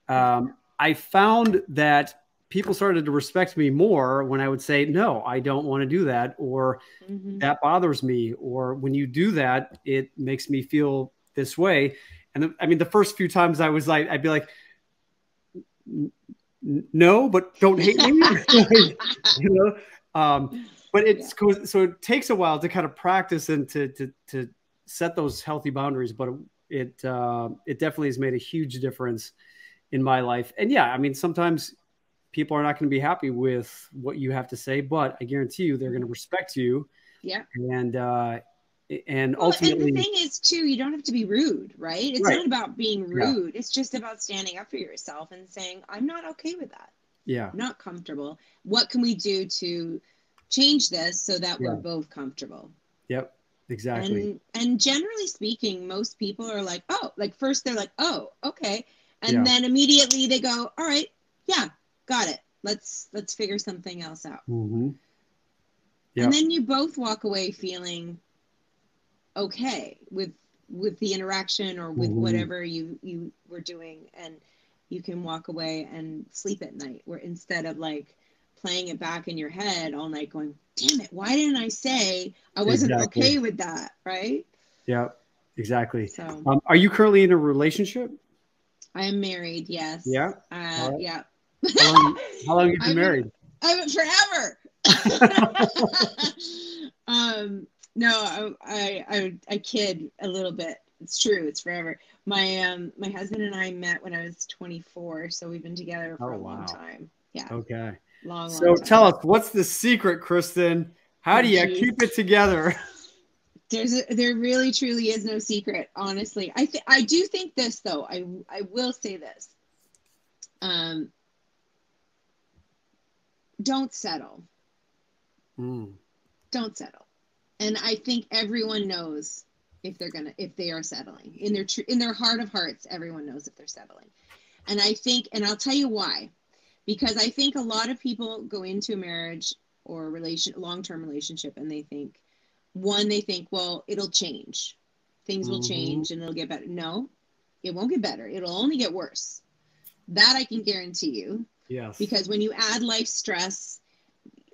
Yeah. Um, I found that people started to respect me more when I would say, no, I don't want to do that, or mm-hmm. that bothers me, or when you do that, it makes me feel this way. And I mean, the first few times I was like, I'd be like, no, but don't hate me, (laughs) (laughs) you know. Um, but it's yeah. so it takes a while to kind of practice and to to to set those healthy boundaries. But it uh, it definitely has made a huge difference in my life. And yeah, I mean, sometimes people are not going to be happy with what you have to say, but I guarantee you they're going to respect you. Yeah. And uh, and well, ultimately, and the thing is too, you don't have to be rude, right? It's right. not about being rude. Yeah. It's just about standing up for yourself and saying, "I'm not okay with that. Yeah, I'm not comfortable. What can we do to change this so that yeah. we're both comfortable?" Yep. Exactly. And, and generally speaking, most people are like, "Oh," like first they're like, "Oh, okay," and yeah. then immediately they go, "All right, yeah, got it. Let's let's figure something else out. Mm-hmm. Yep. And then you both walk away feeling okay with with the interaction or with mm-hmm. whatever you you were doing and you can walk away and sleep at night where instead of like playing it back in your head all night going damn it why didn't i say i wasn't exactly. okay with that right yeah exactly so um, are you currently in a relationship i am married yes yeah uh, right. yeah how long, how long have you (laughs) been I've married? Been forever. (laughs) (laughs) um, no, I, I, I kid a little bit. It's true. It's forever. My um, my husband and I met when I was 24, so we've been together for oh, a long time. Yeah. Okay. Long. So long tell us, what's the secret, Kristin? How do you oh, keep it together? (laughs) There's a, there really truly is no secret, honestly. I th- I do think this though. I I will say this. Um, don't settle. Mm. Don't settle. And I think everyone knows if they're gonna if they are settling in their tr- in their heart of hearts. Everyone knows if they're settling. And I think, and I'll tell you why, because I think a lot of people go into a marriage or a relation long term relationship and they think one they think well it'll change things will Mhm. change and it'll get better no it won't get better it'll only get worse that i can guarantee you Yes. because when you add life stress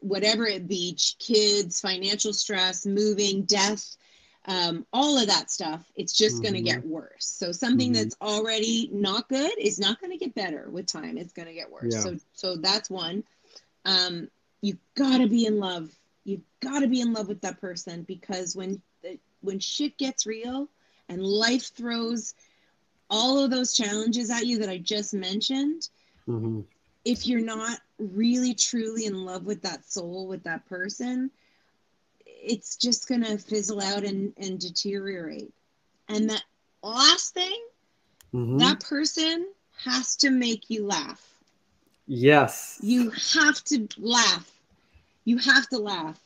whatever it be kids financial stress moving death um, all of that stuff it's just going to get worse so something Mhm. that's already not good is not going to get better with time it's going to get worse Yeah. so so that's one um, you gotta be in love you've gotta be in love with that person because when the, when shit gets real and life throws all of those challenges at you that i just mentioned Mhm. if you're not really truly in love with that soul with that person it's just going to fizzle out and, and deteriorate. And that last thing Mhm. that person has to make you laugh. Yes. you have to laugh. You have to laugh.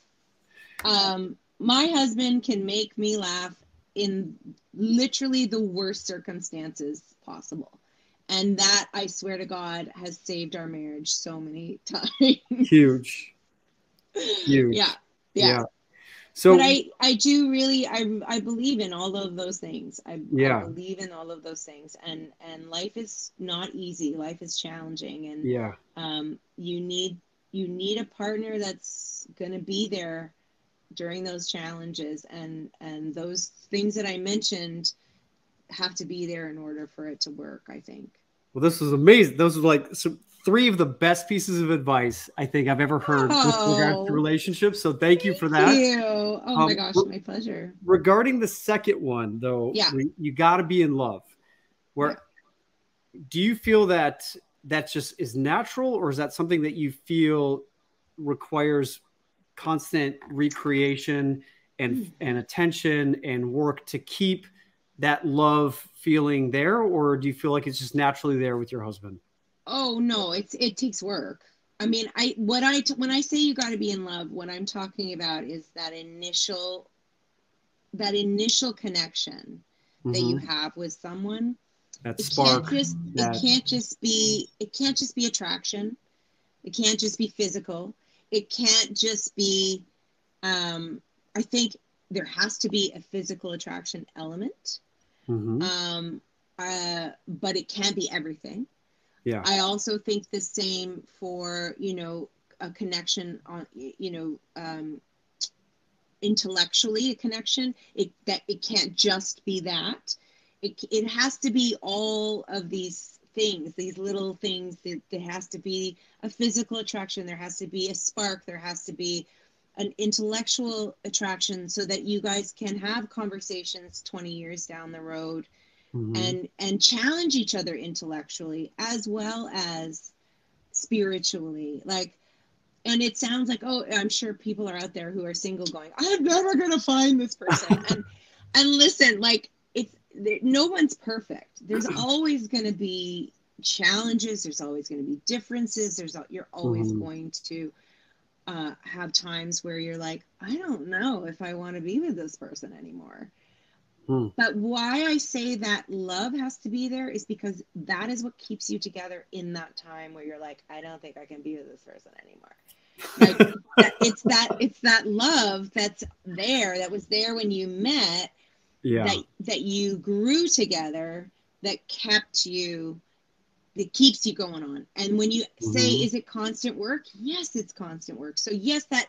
Um, my husband can make me laugh in literally the worst circumstances possible and that i swear to god has saved our marriage so many (laughs) times. Huge. Huge. yeah. Yeah. So but I, I do really I, I believe in all of those things. I, Yeah. I believe in all of those things. And and life is not easy. Life is challenging. And yeah. um, you need you need a partner that's going to be there during those challenges. And and those things that i mentioned have to be there in order for it to work i think Well, this was amazing. Those were like some, three of the best pieces of advice I think I've ever heard with regards Oh. to relationships. So thank you for Thank that. you. oh my Um, gosh my pleasure Regarding the second one, though, Yeah. we- you got to be in love. Where do you feel that that just is natural, or is that something that you feel requires constant recreation and Hmm. and attention and work to keep that love feeling there, or do you feel like it's just naturally there with your husband? Oh no, it's it takes work. I mean, I what I t- when I say you got to be in love, what I'm talking about is that initial that initial connection that you Mhm. have with someone. that It can't just that- it can't just be it can't just be attraction. It can't just be physical. It can't just be um I think there has to be a physical attraction element. Mhm. Um uh but it can't be everything. Yeah. I also think the same for you know a connection on you know um, intellectually a connection. It that it can't just be that. It it has to be all of these things, these little things. That there has to be a physical attraction. There has to be a spark. There has to be an intellectual attraction so that you guys can have conversations 20 years down the road Mhm. and and challenge each other intellectually as well as spiritually. Like and it sounds like oh i'm sure people are out there who are single going i'm never going to find this person. (laughs) And and listen like it's there- no one's perfect. There's always going to be challenges. There's always going to be differences. There's you're always Mhm. going to uh, have times where you're like i don't know if i want to be with this person anymore Hmm. but why I say that love has to be there is because that is what keeps you together in that time where you're like, I don't think I can be with this person anymore. Like (laughs) it's that it's that love that's there that was there when you met yeah. that that you grew together that kept you that keeps you going on. And when you say, Mhm. is it constant work? Yes, it's constant work. So yes, that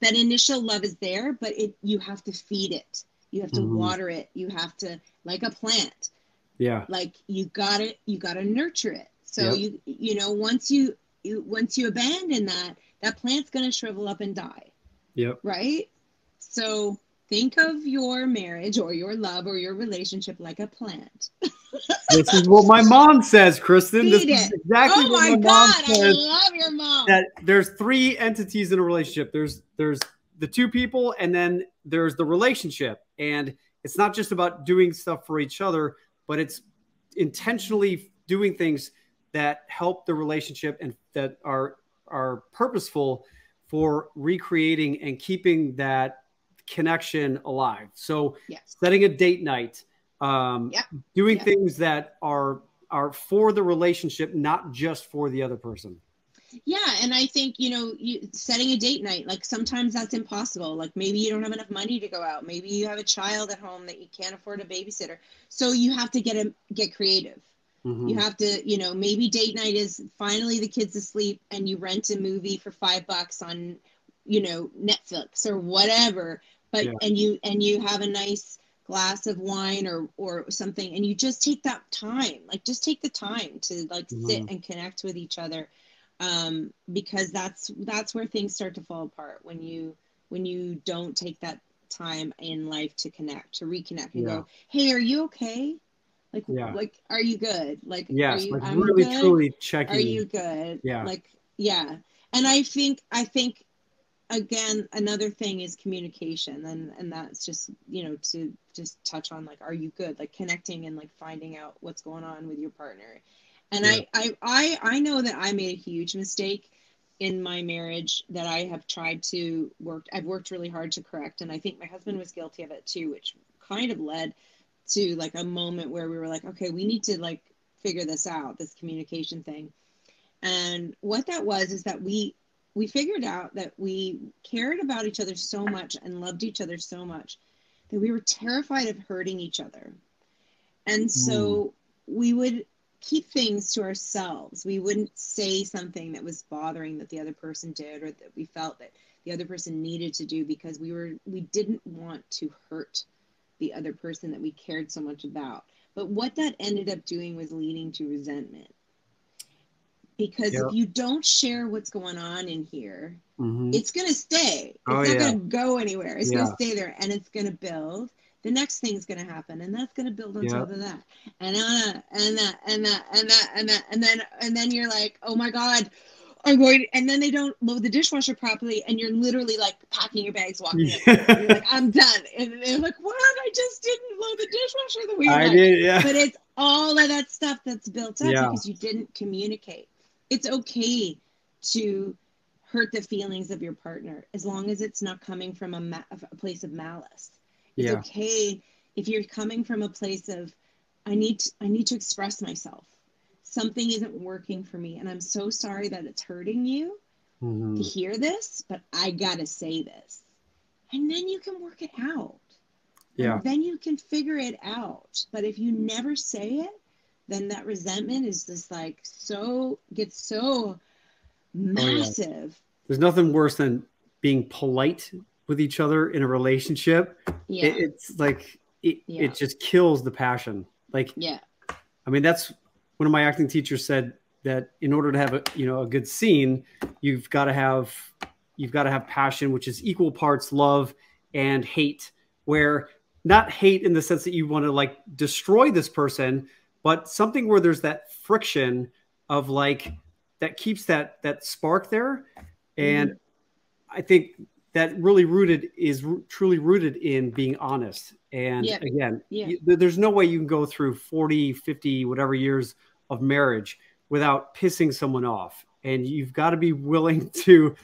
that initial love is there, but it you have to feed it. You have to Mhm. water it. You have to like a plant. yeah. Like you got it, you got to nurture it. So Yep. you you know once you you once you abandon that, that plant's going to shrivel up and die Yep. right? So think of your marriage or your love or your relationship like a plant. (laughs) This is what my mom says, Kristin. This Feed is it. exactly oh what my mom is. Oh my mom God, I love your mom. That there's three entities in a relationship. There's there's the two people, and then there's the relationship. And it's not just about doing stuff for each other, but it's intentionally doing things that help the relationship and that are are purposeful for recreating and keeping that connection alive. So Yes. setting a date night, um, Yeah. doing Yeah. things that are are for the relationship, not just for the other person. Yeah, and I think you know, you setting a date night. Like sometimes that's impossible. Like maybe you don't have enough money to go out. Maybe you have a child at home that you can't afford a babysitter. So you have to get a get creative. Mhm. You have to, you know, maybe date night is finally the kids asleep and you rent a movie for five bucks on, you know, Netflix or whatever. But Yeah. and you and you have a nice glass of wine or or something and you just take that time like just take the time to like sit Mhm. and connect with each other um because that's that's where things start to fall apart when you when you don't take that time in life to connect to reconnect and Yeah. go hey are you okay like Yeah. like are you good like Yes, are you like I'm really good? truly checking. are you good Yeah. like yeah and i think i think again another thing is communication and and that's just you know to just touch on like are you good? Like connecting and like finding out what's going on with your partner. And Yeah. I, I i i know that i made a huge mistake in my marriage that i have tried to work i've worked really hard to correct and i think my husband was guilty of it too which kind of led to like a moment where we were like okay we need to like figure this out this communication thing. And what that was is that we we figured out that we cared about each other so much and loved each other so much that we were terrified of hurting each other. And hmm. so we would keep things to ourselves. We wouldn't say something that was bothering that the other person did or that we felt that the other person needed to do because we were we didn't want to hurt the other person that we cared so much about. But what that ended up doing was leading to resentment because Yeah. if you don't share what's going on in here Mhm. it's going to stay it's Oh, not yeah. going to go anywhere it's going to stay there and it's going to build the next thing's going to happen and that's going to build on Yeah. top of that and uh, and that and that and that and that and then and then you're like oh my god i'm going and then they don't load the dishwasher properly and you're literally like packing your bags walking. Yeah. (laughs) you're like i'm done and they're like what i just didn't load the dishwasher the way I like did, yeah. but it's all of that stuff that's built up Yeah. because you didn't communicate. It's okay to hurt the feelings of your partner as long as it's not coming from a, ma- a place of malice. It's Yeah. okay if you're coming from a place of I need to, I need to express myself. Something isn't working for me and I'm so sorry that it's hurting you to Mhm. hear this, but I got to say this. And then you can work it out. Yeah. And then you can figure it out. But if you never say it, then that resentment is just like so gets so oh, massive. There's nothing worse than being polite with each other in a relationship. Yeah. It, it's like it, Yeah. it just kills the passion. Like yeah. I mean, that's one of my acting teachers said that in order to have a you know a good scene, you've got to have you've got to have passion, which is equal parts love and hate. Where not hate in the sense that you want to like destroy this person, but something where there's that friction of like that keeps that that spark there. And I think that really rooted is ru- truly rooted in being honest. And Yeah. again, Yeah. you- there's no way you can go through 40, 50, whatever years of marriage without pissing someone off. And you've got to be willing (laughs) to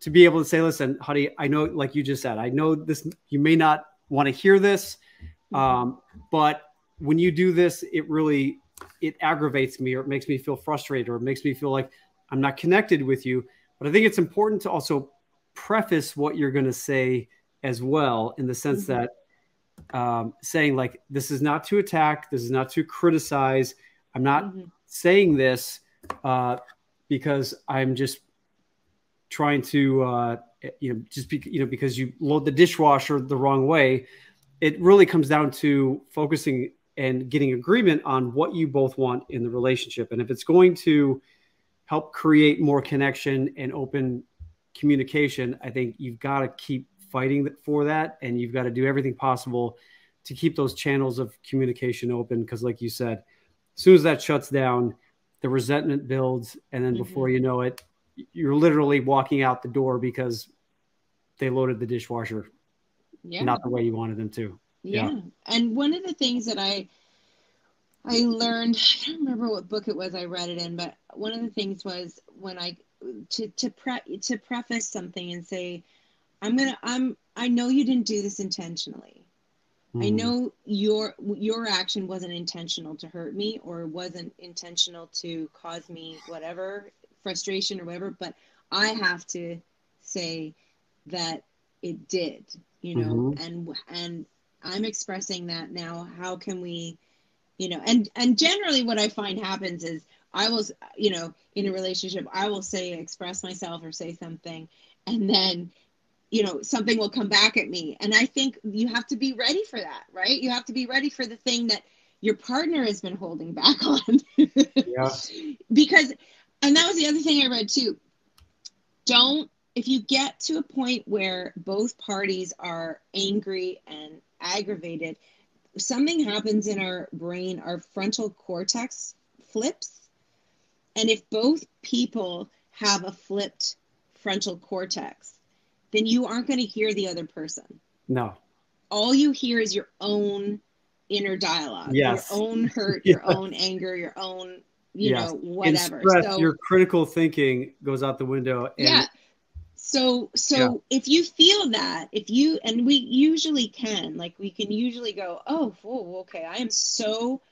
to be able to say, listen, honey, I know, like you just said, I know this, you may not want to hear this. Um, but when you do this, it really, it aggravates me or it makes me feel frustrated or it makes me feel like I'm not connected with you. But I think it's important to also preface what you're going to say as well, in the sense Mhm. that um, saying like this is not to attack, this is not to criticize. I'm not Mhm. saying this uh, because I'm just trying to uh, you know just be, you know because you load the dishwasher the wrong way. It really comes down to focusing and getting agreement on what you both want in the relationship, and if it's going to help create more connection and open communication, I think you've got to keep fighting for that, and you've got to do everything possible to keep those channels of communication open. Because, like you said, as soon as that shuts down, the resentment builds, and then mm-hmm. before you know it, you're literally walking out the door because they loaded the dishwasher Yeah. not the way you wanted them to. Yeah. Yeah. And one of the things that I I learned, I don't remember what book it was I read it in, but one of the things was when I to to pre- to preface something and say, I'm gonna I'm I know you didn't do this intentionally. I Mm. know your your action wasn't intentional to hurt me or wasn't intentional to cause me whatever frustration or whatever, but I have to say that it did, you know, Mhm. and and I'm expressing that now. How can we, you know, and and generally what I find happens is I will, you know, in a relationship, I will say express myself or say something, and then you know something will come back at me and i think you have to be ready for that right you have to be ready for the thing that your partner has been holding back (laughs) on Yeah. because and that was the other thing i read too don't if you get to a point where both parties are angry and aggravated something happens in our brain our frontal cortex flips and if both people have a flipped frontal cortex then you aren't going to hear the other person No. all you hear is your own inner dialogue Yes. your own hurt Yeah. (laughs) your own anger your own you Yes. know whatever stress, so your critical thinking goes out the window. And yeah so so Yeah. if you feel that if you and we usually can like we can usually go oh whoa, okay i am so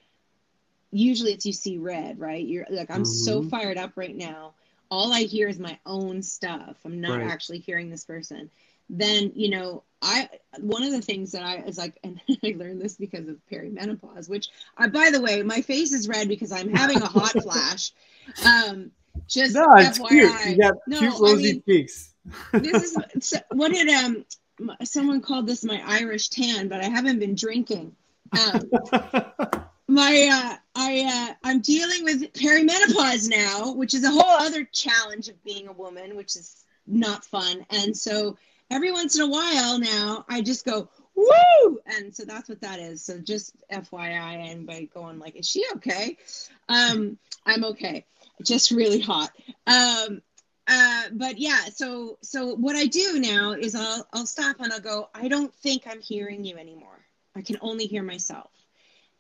usually it's you see red right you're like i'm so Mhm. fired up right now all i hear is my own stuff i'm not Right. actually hearing this person then you know i one of the things that i is like (laughs) and i learned this because of perimenopause which I, by the way my face is red because i'm having a hot (laughs) flash um just No, it's FYI. cute. You got No, cute I rosy mean, cheeks. This is what did um someone called this my Irish tan, but I haven't been drinking. Um, (laughs) my uh, I uh, I'm dealing with perimenopause now, which is a whole other challenge of being a woman, which is not fun. And so every once in a while now, I just go woo, and so that's what that is. So just FYI, anybody going like, is she okay? Um, I'm okay. Just really hot. Um, uh, but yeah, so so what I do now is I'll I'll stop and I'll go. I don't think I'm hearing you anymore. I can only hear myself.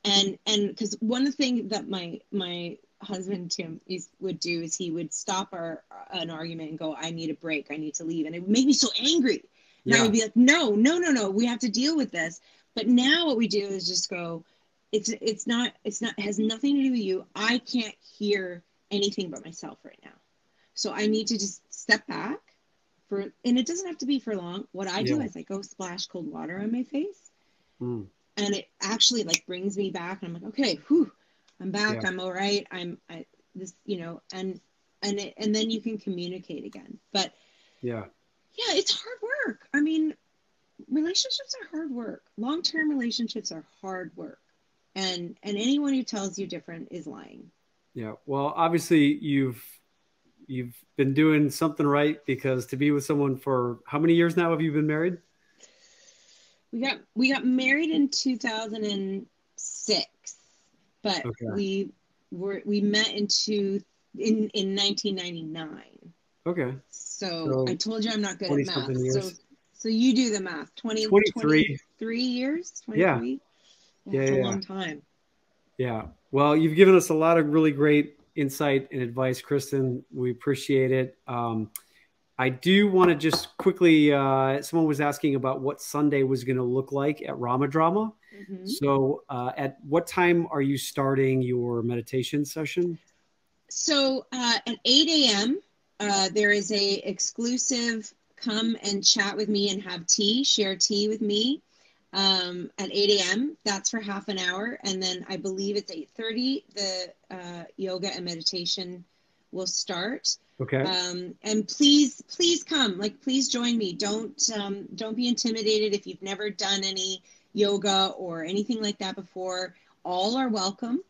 And and because one of the things that my my husband Tim is, would do is he would stop our an argument and go, I need a break. I need to leave, and it would make me so angry. And I would be like, no, no, no, no. We have to deal with this. But now what we do is just go. It's it's not it's not it has nothing to do with you. I can't hear anything but myself right now. So I need to just step back for, and it doesn't have to be for long. What I do is I go splash cold water on my face, Mm. and it actually like brings me back. And I'm like, okay, whew, I'm back. Yeah. I'm all right. I'm I, this, you know, and and it, and then you can communicate again. But Yeah. yeah, it's hard work. I mean, relationships are hard work. Long term relationships are hard work, and and anyone who tells you different is lying. Yeah. Well, obviously you've you've been doing something right because to be with someone for how many years now have you been married? We got we got married in 2006, but Okay. we were we met in two in in 1999. Okay. So, So, I told you I'm not good at math. So so you do the math. 20 23. 23 years? Yeah. 23? Yeah, That's yeah, a yeah. long time. Yeah. Well, you've given us a lot of really great insight and advice, Kristin. We appreciate it. Um, I do want to just quickly, uh, someone was asking about what Sunday was going to look like at Rama Drama. Mhm. So, uh, at what time are you starting your meditation session? So uh, at 8 a.m., uh, there is a exclusive come and chat with me and have tea, share tea with me um, at 8 a.m. That's for half an hour, and then I believe it's 8:30. The uh, yoga and meditation will start. Okay. Um, and please, please come. Like, please join me. Don't um, don't be intimidated if you've never done any yoga or anything like that before. All are welcome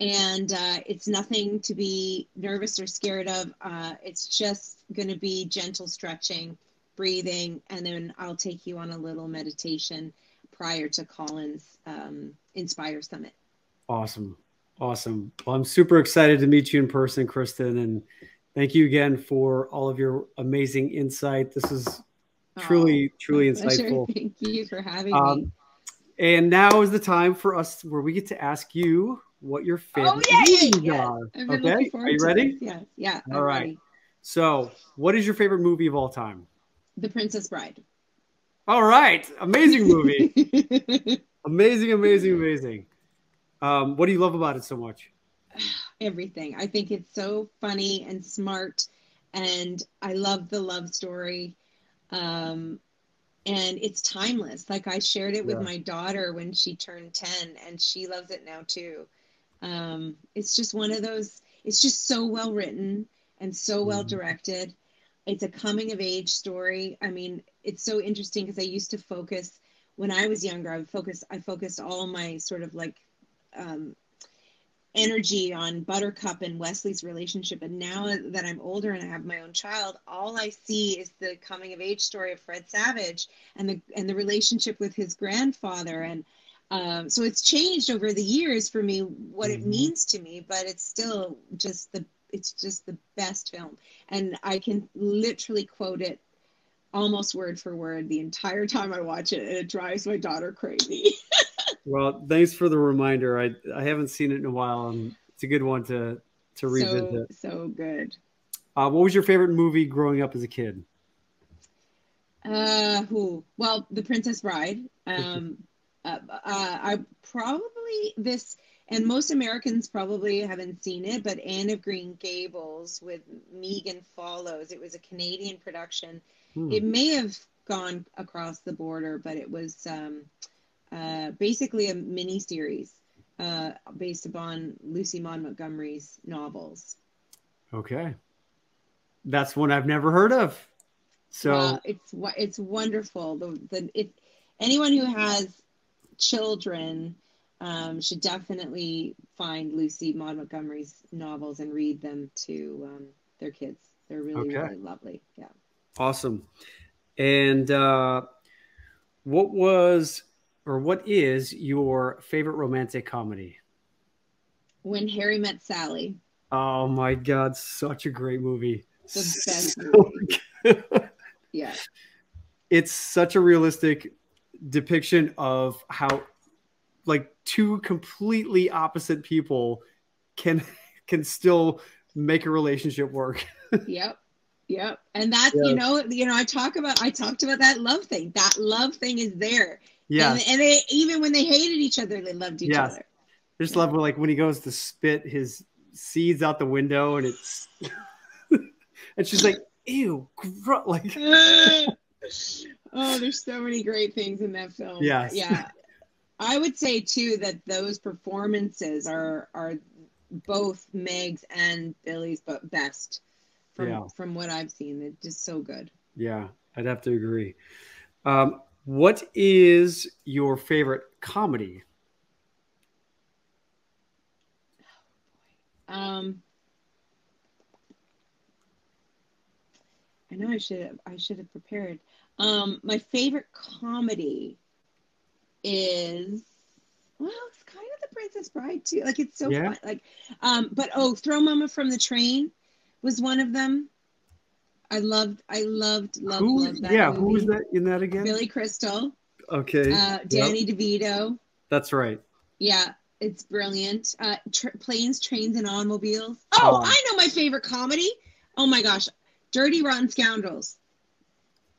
and uh, it's nothing to be nervous or scared of. Uh, it's just going to be gentle stretching, breathing, and then I'll take you on a little meditation prior to Colin's um, Inspire Summit. Awesome. Awesome. Well, I'm super excited to meet you in person, Kristin. And thank you again for all of your amazing insight. This is truly, Oh, truly pleasure. insightful. (laughs) Thank you for having me. Um, and now is the time for us where we get to ask you what your Oh favorite yeah, yeah, movies yeah. are. Okay, are you ready? this. Yeah, yeah. All right. So, what is your favorite movie of all time? The Princess Bride. All right, amazing movie. (laughs) amazing, amazing, amazing. Um, what do you love about it so much? (sighs) Everything. I think it's so funny and smart, and I love the love story. Um, and it's timeless. Like I shared it with yeah. my daughter when she turned 10, and she loves it now too. Um, it's just one of those, it's just so well written and so well mm-hmm. directed. It's a coming of age story. I mean, it's so interesting because I used to focus when I was younger. I would focus. I focused all my sort of like um, energy on Buttercup and Wesley's relationship. And now that I'm older and I have my own child, all I see is the coming of age story of Fred Savage and the and the relationship with his grandfather. And um, so it's changed over the years for me what mm-hmm. it means to me, but it's still just the it's just the best film. And I can literally quote it almost word for word the entire time I watch it, and it drives my daughter crazy. (laughs) well, thanks for the reminder. I I haven't seen it in a while, and it's a good one to to revisit. So, so good. Uh, what was your favorite movie growing up as a kid? Uh, who? Well, The Princess Bride. (laughs) Um, uh, uh, I probably this and most Americans probably haven't seen it, but Anne of Green Gables with Megan Follows. It was a Canadian production. Hmm. It may have gone across the border, but it was um, uh, basically a mini series uh, based upon Lucy Maud Montgomery's novels. Okay, that's one I've never heard of. So uh, it's it's wonderful. The the it anyone who has children um, should definitely find Lucy Maud Montgomery's novels and read them to um, their kids. They're really, okay. really lovely. Yeah. Awesome. And uh, what was or what is your favorite romantic comedy? When Harry Met Sally. Oh my God, such a great movie. The best so movie. (laughs) yeah. It's such a realistic depiction of how like two completely opposite people can (laughs) can still make a relationship work. (laughs) yep. Yep. And that's, yeah. you know, you know, I talk about I talked about that love thing. That love thing is there. Yeah. And, and, they even when they hated each other, they loved each yes. other. I just love like when he goes to spit his seeds out the window and it's (laughs) and she's like, ew, gr-, like Oh, there's so many great things in that film. Yes. Yeah. I would say too that those performances are are both Meg's and Billy's but best from yeah. from what I've seen. They're just so good. Yeah, I'd have to agree. Um, what is your favorite comedy? Um, I know I should have, I should have prepared. Um, my favorite comedy is well, it's kind of the Princess Bride too. Like it's so yeah. fun. Like, um, but oh, Throw Mama from the Train was one of them. I loved, I loved, loved, who, loved that. Yeah, movie. who was that in that again? Billy Crystal. Okay. Uh, Danny yep. DeVito. That's right. Yeah, it's brilliant. Uh, tra- planes, trains, and automobiles. Oh, um, I know my favorite comedy. Oh my gosh, Dirty Rotten Scoundrels.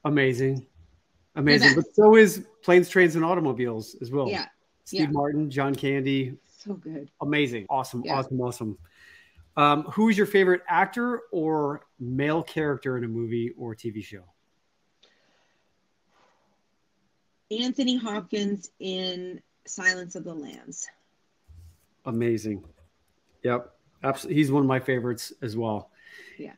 Amazing. Amazing. But so is Planes, Trains, and Automobiles as well. Yeah. Steve yeah. Martin, John Candy. So good. Amazing. Awesome. Yeah. Awesome. Awesome. Um, who is your favorite actor or male character in a movie or TV show? Anthony Hopkins in Silence of the Lambs. Amazing. Yep. Absolutely. He's one of my favorites as well. Yeah.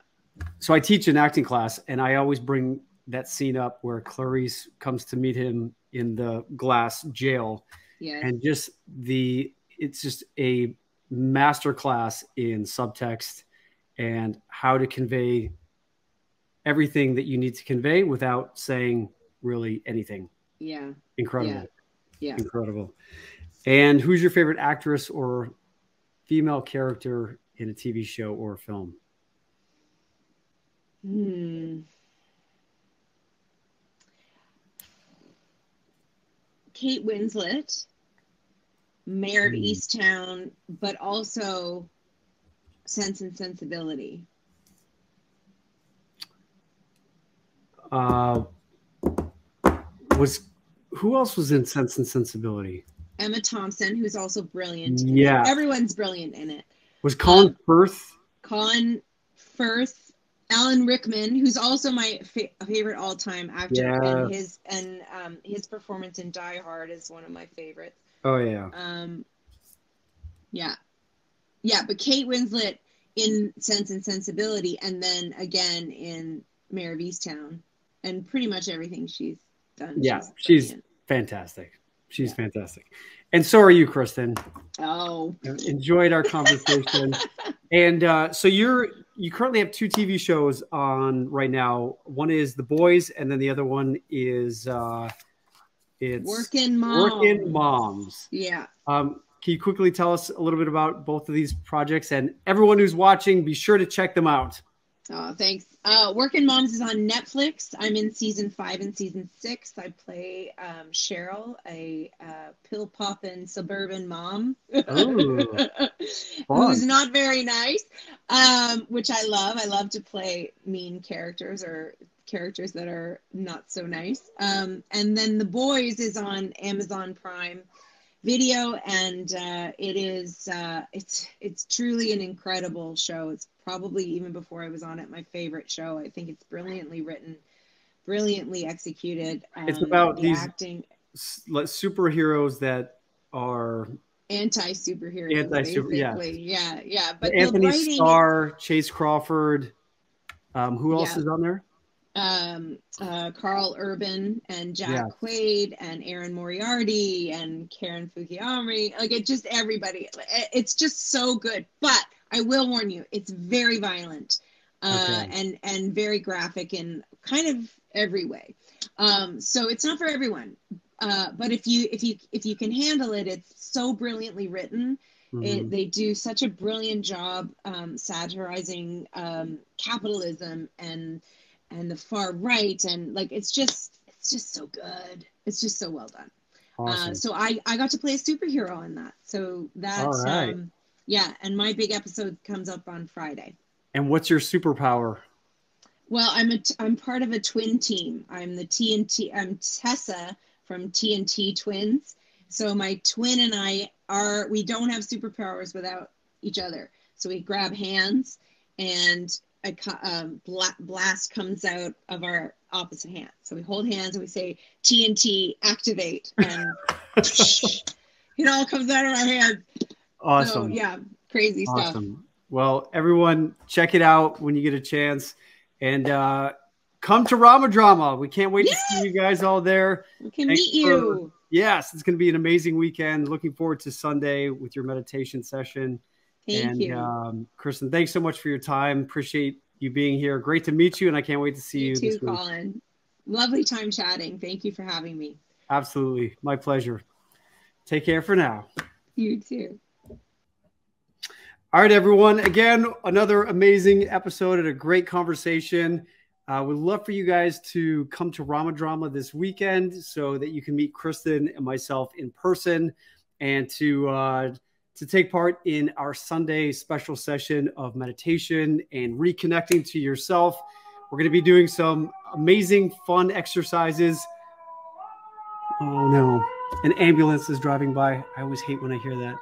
So I teach an acting class and I always bring that scene up where Clarice comes to meet him in the glass jail. Yeah. And just the it's just a master class in subtext and how to convey everything that you need to convey without saying really anything. Yeah. Incredible. Yeah. yeah. Incredible. And who's your favorite actress or female character in a TV show or film? Hmm. Kate Winslet, Mare of mm. Easttown, but also Sense and Sensibility. Uh, was who else was in Sense and Sensibility? Emma Thompson, who's also brilliant. Yeah. Everyone's brilliant in it. Was Colin um, Firth? Colin Firth, Alan Rickman, who's also my fa- favorite all-time actor, yeah. and his and um, his performance in Die Hard is one of my favorites. Oh yeah. Um, yeah, yeah, but Kate Winslet in Sense and Sensibility, and then again in Mare of Easttown, and pretty much everything she's done. Yeah, she's, she's fantastic. She's fantastic. And so are you, Kristin. Oh, enjoyed our conversation. (laughs) and uh, so you're you currently have two TV shows on right now. One is The Boys, and then the other one is uh, it's Working Moms. Working Moms. Yeah. Um, can you quickly tell us a little bit about both of these projects? And everyone who's watching, be sure to check them out. Oh, thanks. Uh, Working Moms is on Netflix. I'm in season five and season six. I play um, Cheryl, a uh, pill popping suburban mom (laughs) who's not very nice, um, which I love. I love to play mean characters or characters that are not so nice. Um, and then The Boys is on Amazon Prime video and uh, it is uh, it's it's truly an incredible show it's probably even before i was on it my favorite show i think it's brilliantly written brilliantly executed um, it's about the these acting superheroes that are anti superheroes anti super yeah yeah yeah but Antony Starr Chace Crawford um, who else yeah. is on there um, uh, Karl Urban and Jack yeah. Quaid and Erin Moriarty and Karen Fukuyama. Like it just everybody. It's just so good. But I will warn you, it's very violent uh, okay. and and very graphic in kind of every way. Um, so it's not for everyone. Uh, but if you if you if you can handle it, it's so brilliantly written. Mm-hmm. It, they do such a brilliant job um, satirizing um, capitalism and and the far right and like it's just it's just so good it's just so well done uh, awesome. uh, so i i got to play a superhero in that so that right. um yeah and my big episode comes up on friday. And what's your superpower? Well i'm a t- i'm part of a twin team. I'm the tnt i'm tessa from tnt twins. So my twin and i are we don't have superpowers without each other. So we grab hands and a um, blast comes out of our opposite hand. So we hold hands and we say TNT activate, and (laughs) (laughs) it all comes out of our hands. Awesome. So, yeah, crazy awesome. stuff. Well, everyone, check it out when you get a chance, and uh, come to RomaDrama. We can't wait yes! to see you guys all there. We can Thanks meet you. For, yes, it's going to be an amazing weekend. Looking forward to Sunday with your meditation session. Thank and, you. Um, Kristin, thanks so much for your time. Appreciate you being here. Great to meet you, and I can't wait to see you. You too, Colin. Lovely time chatting. Thank you for having me. Absolutely. My pleasure. Take care for now. You too. All right, everyone. Again, another amazing episode and a great conversation. Uh, would love for you guys to come to RomaDrama this weekend so that you can meet Kristin and myself in person and to uh, to take part in our Sunday special session of meditation and reconnecting to yourself. We're going to be doing some amazing, fun exercises. Oh no, an ambulance is driving by. I always hate when I hear that.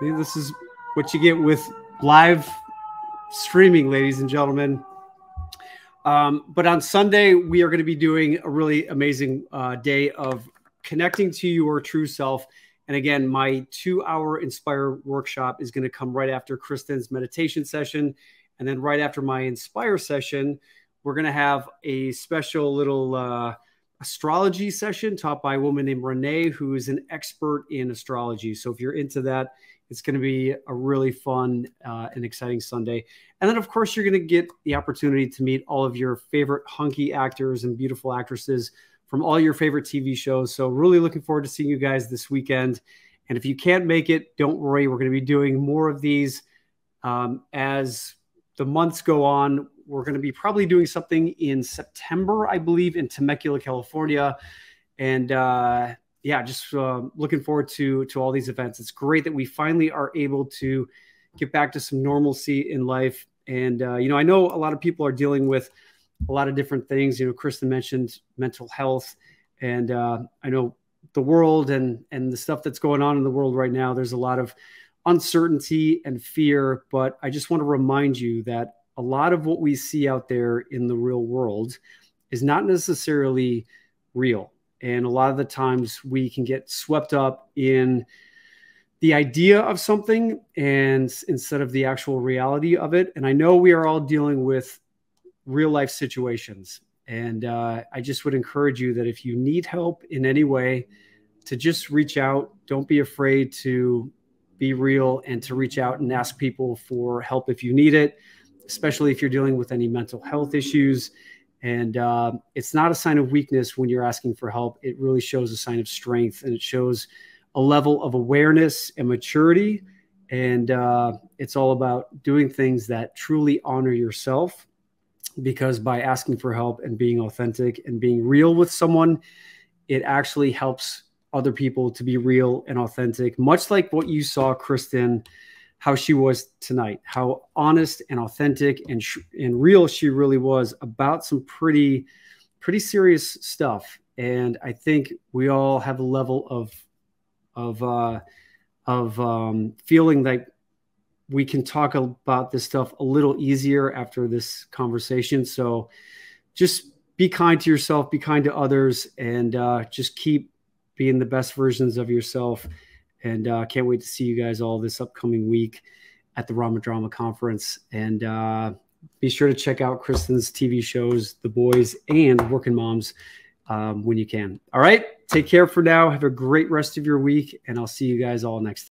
This is what you get with live streaming, ladies and gentlemen. Um, but on Sunday, we are going to be doing a really amazing uh, day of connecting to your true self and again, my two hour Inspire workshop is going to come right after Kristin's meditation session. And then right after my Inspire session, we're going to have a special little uh, astrology session taught by a woman named Renee, who is an expert in astrology. So if you're into that, it's going to be a really fun uh, and exciting Sunday. And then, of course, you're going to get the opportunity to meet all of your favorite hunky actors and beautiful actresses from all your favorite TV shows. So, really looking forward to seeing you guys this weekend. And if you can't make it, don't worry. We're going to be doing more of these um, as the months go on. We're going to be probably doing something in September, I believe, in Temecula, California. And uh, yeah, just uh, looking forward to to all these events. It's great that we finally are able to get back to some normalcy in life. And uh, you know, I know a lot of people are dealing with a lot of different things. You know, Kristin mentioned mental health, and uh, I know the world and and the stuff that's going on in the world right now. There's a lot of uncertainty and fear, but I just want to remind you that a lot of what we see out there in the real world is not necessarily real. And a lot of the times we can get swept up in the idea of something and instead of the actual reality of it. And I know we are all dealing with real life situations. And uh, I just would encourage you that if you need help in any way, to just reach out. Don't be afraid to be real and to reach out and ask people for help if you need it, especially if you're dealing with any mental health issues. And uh, it's not a sign of weakness when you're asking for help. It really shows a sign of strength and it shows a level of awareness and maturity. And uh, it's all about doing things that truly honor yourself because by asking for help and being authentic and being real with someone, it actually helps other people to be real and authentic, much like what you saw, Kristin, how she was tonight, how honest and authentic and, and real she really was about some pretty, pretty serious stuff. And I think we all have a level of, of, uh, of um, feeling like we can talk about this stuff a little easier after this conversation. So just be kind to yourself, be kind to others, and uh, just keep being the best versions of yourself. And uh, can't wait to see you guys all this upcoming week at the RomaDrama Conference. And uh, be sure to check out Kristin's TV shows, The Boys and Working Moms, um, when you can. All right. Take care for now. Have a great rest of your week. And I'll see you guys all next time.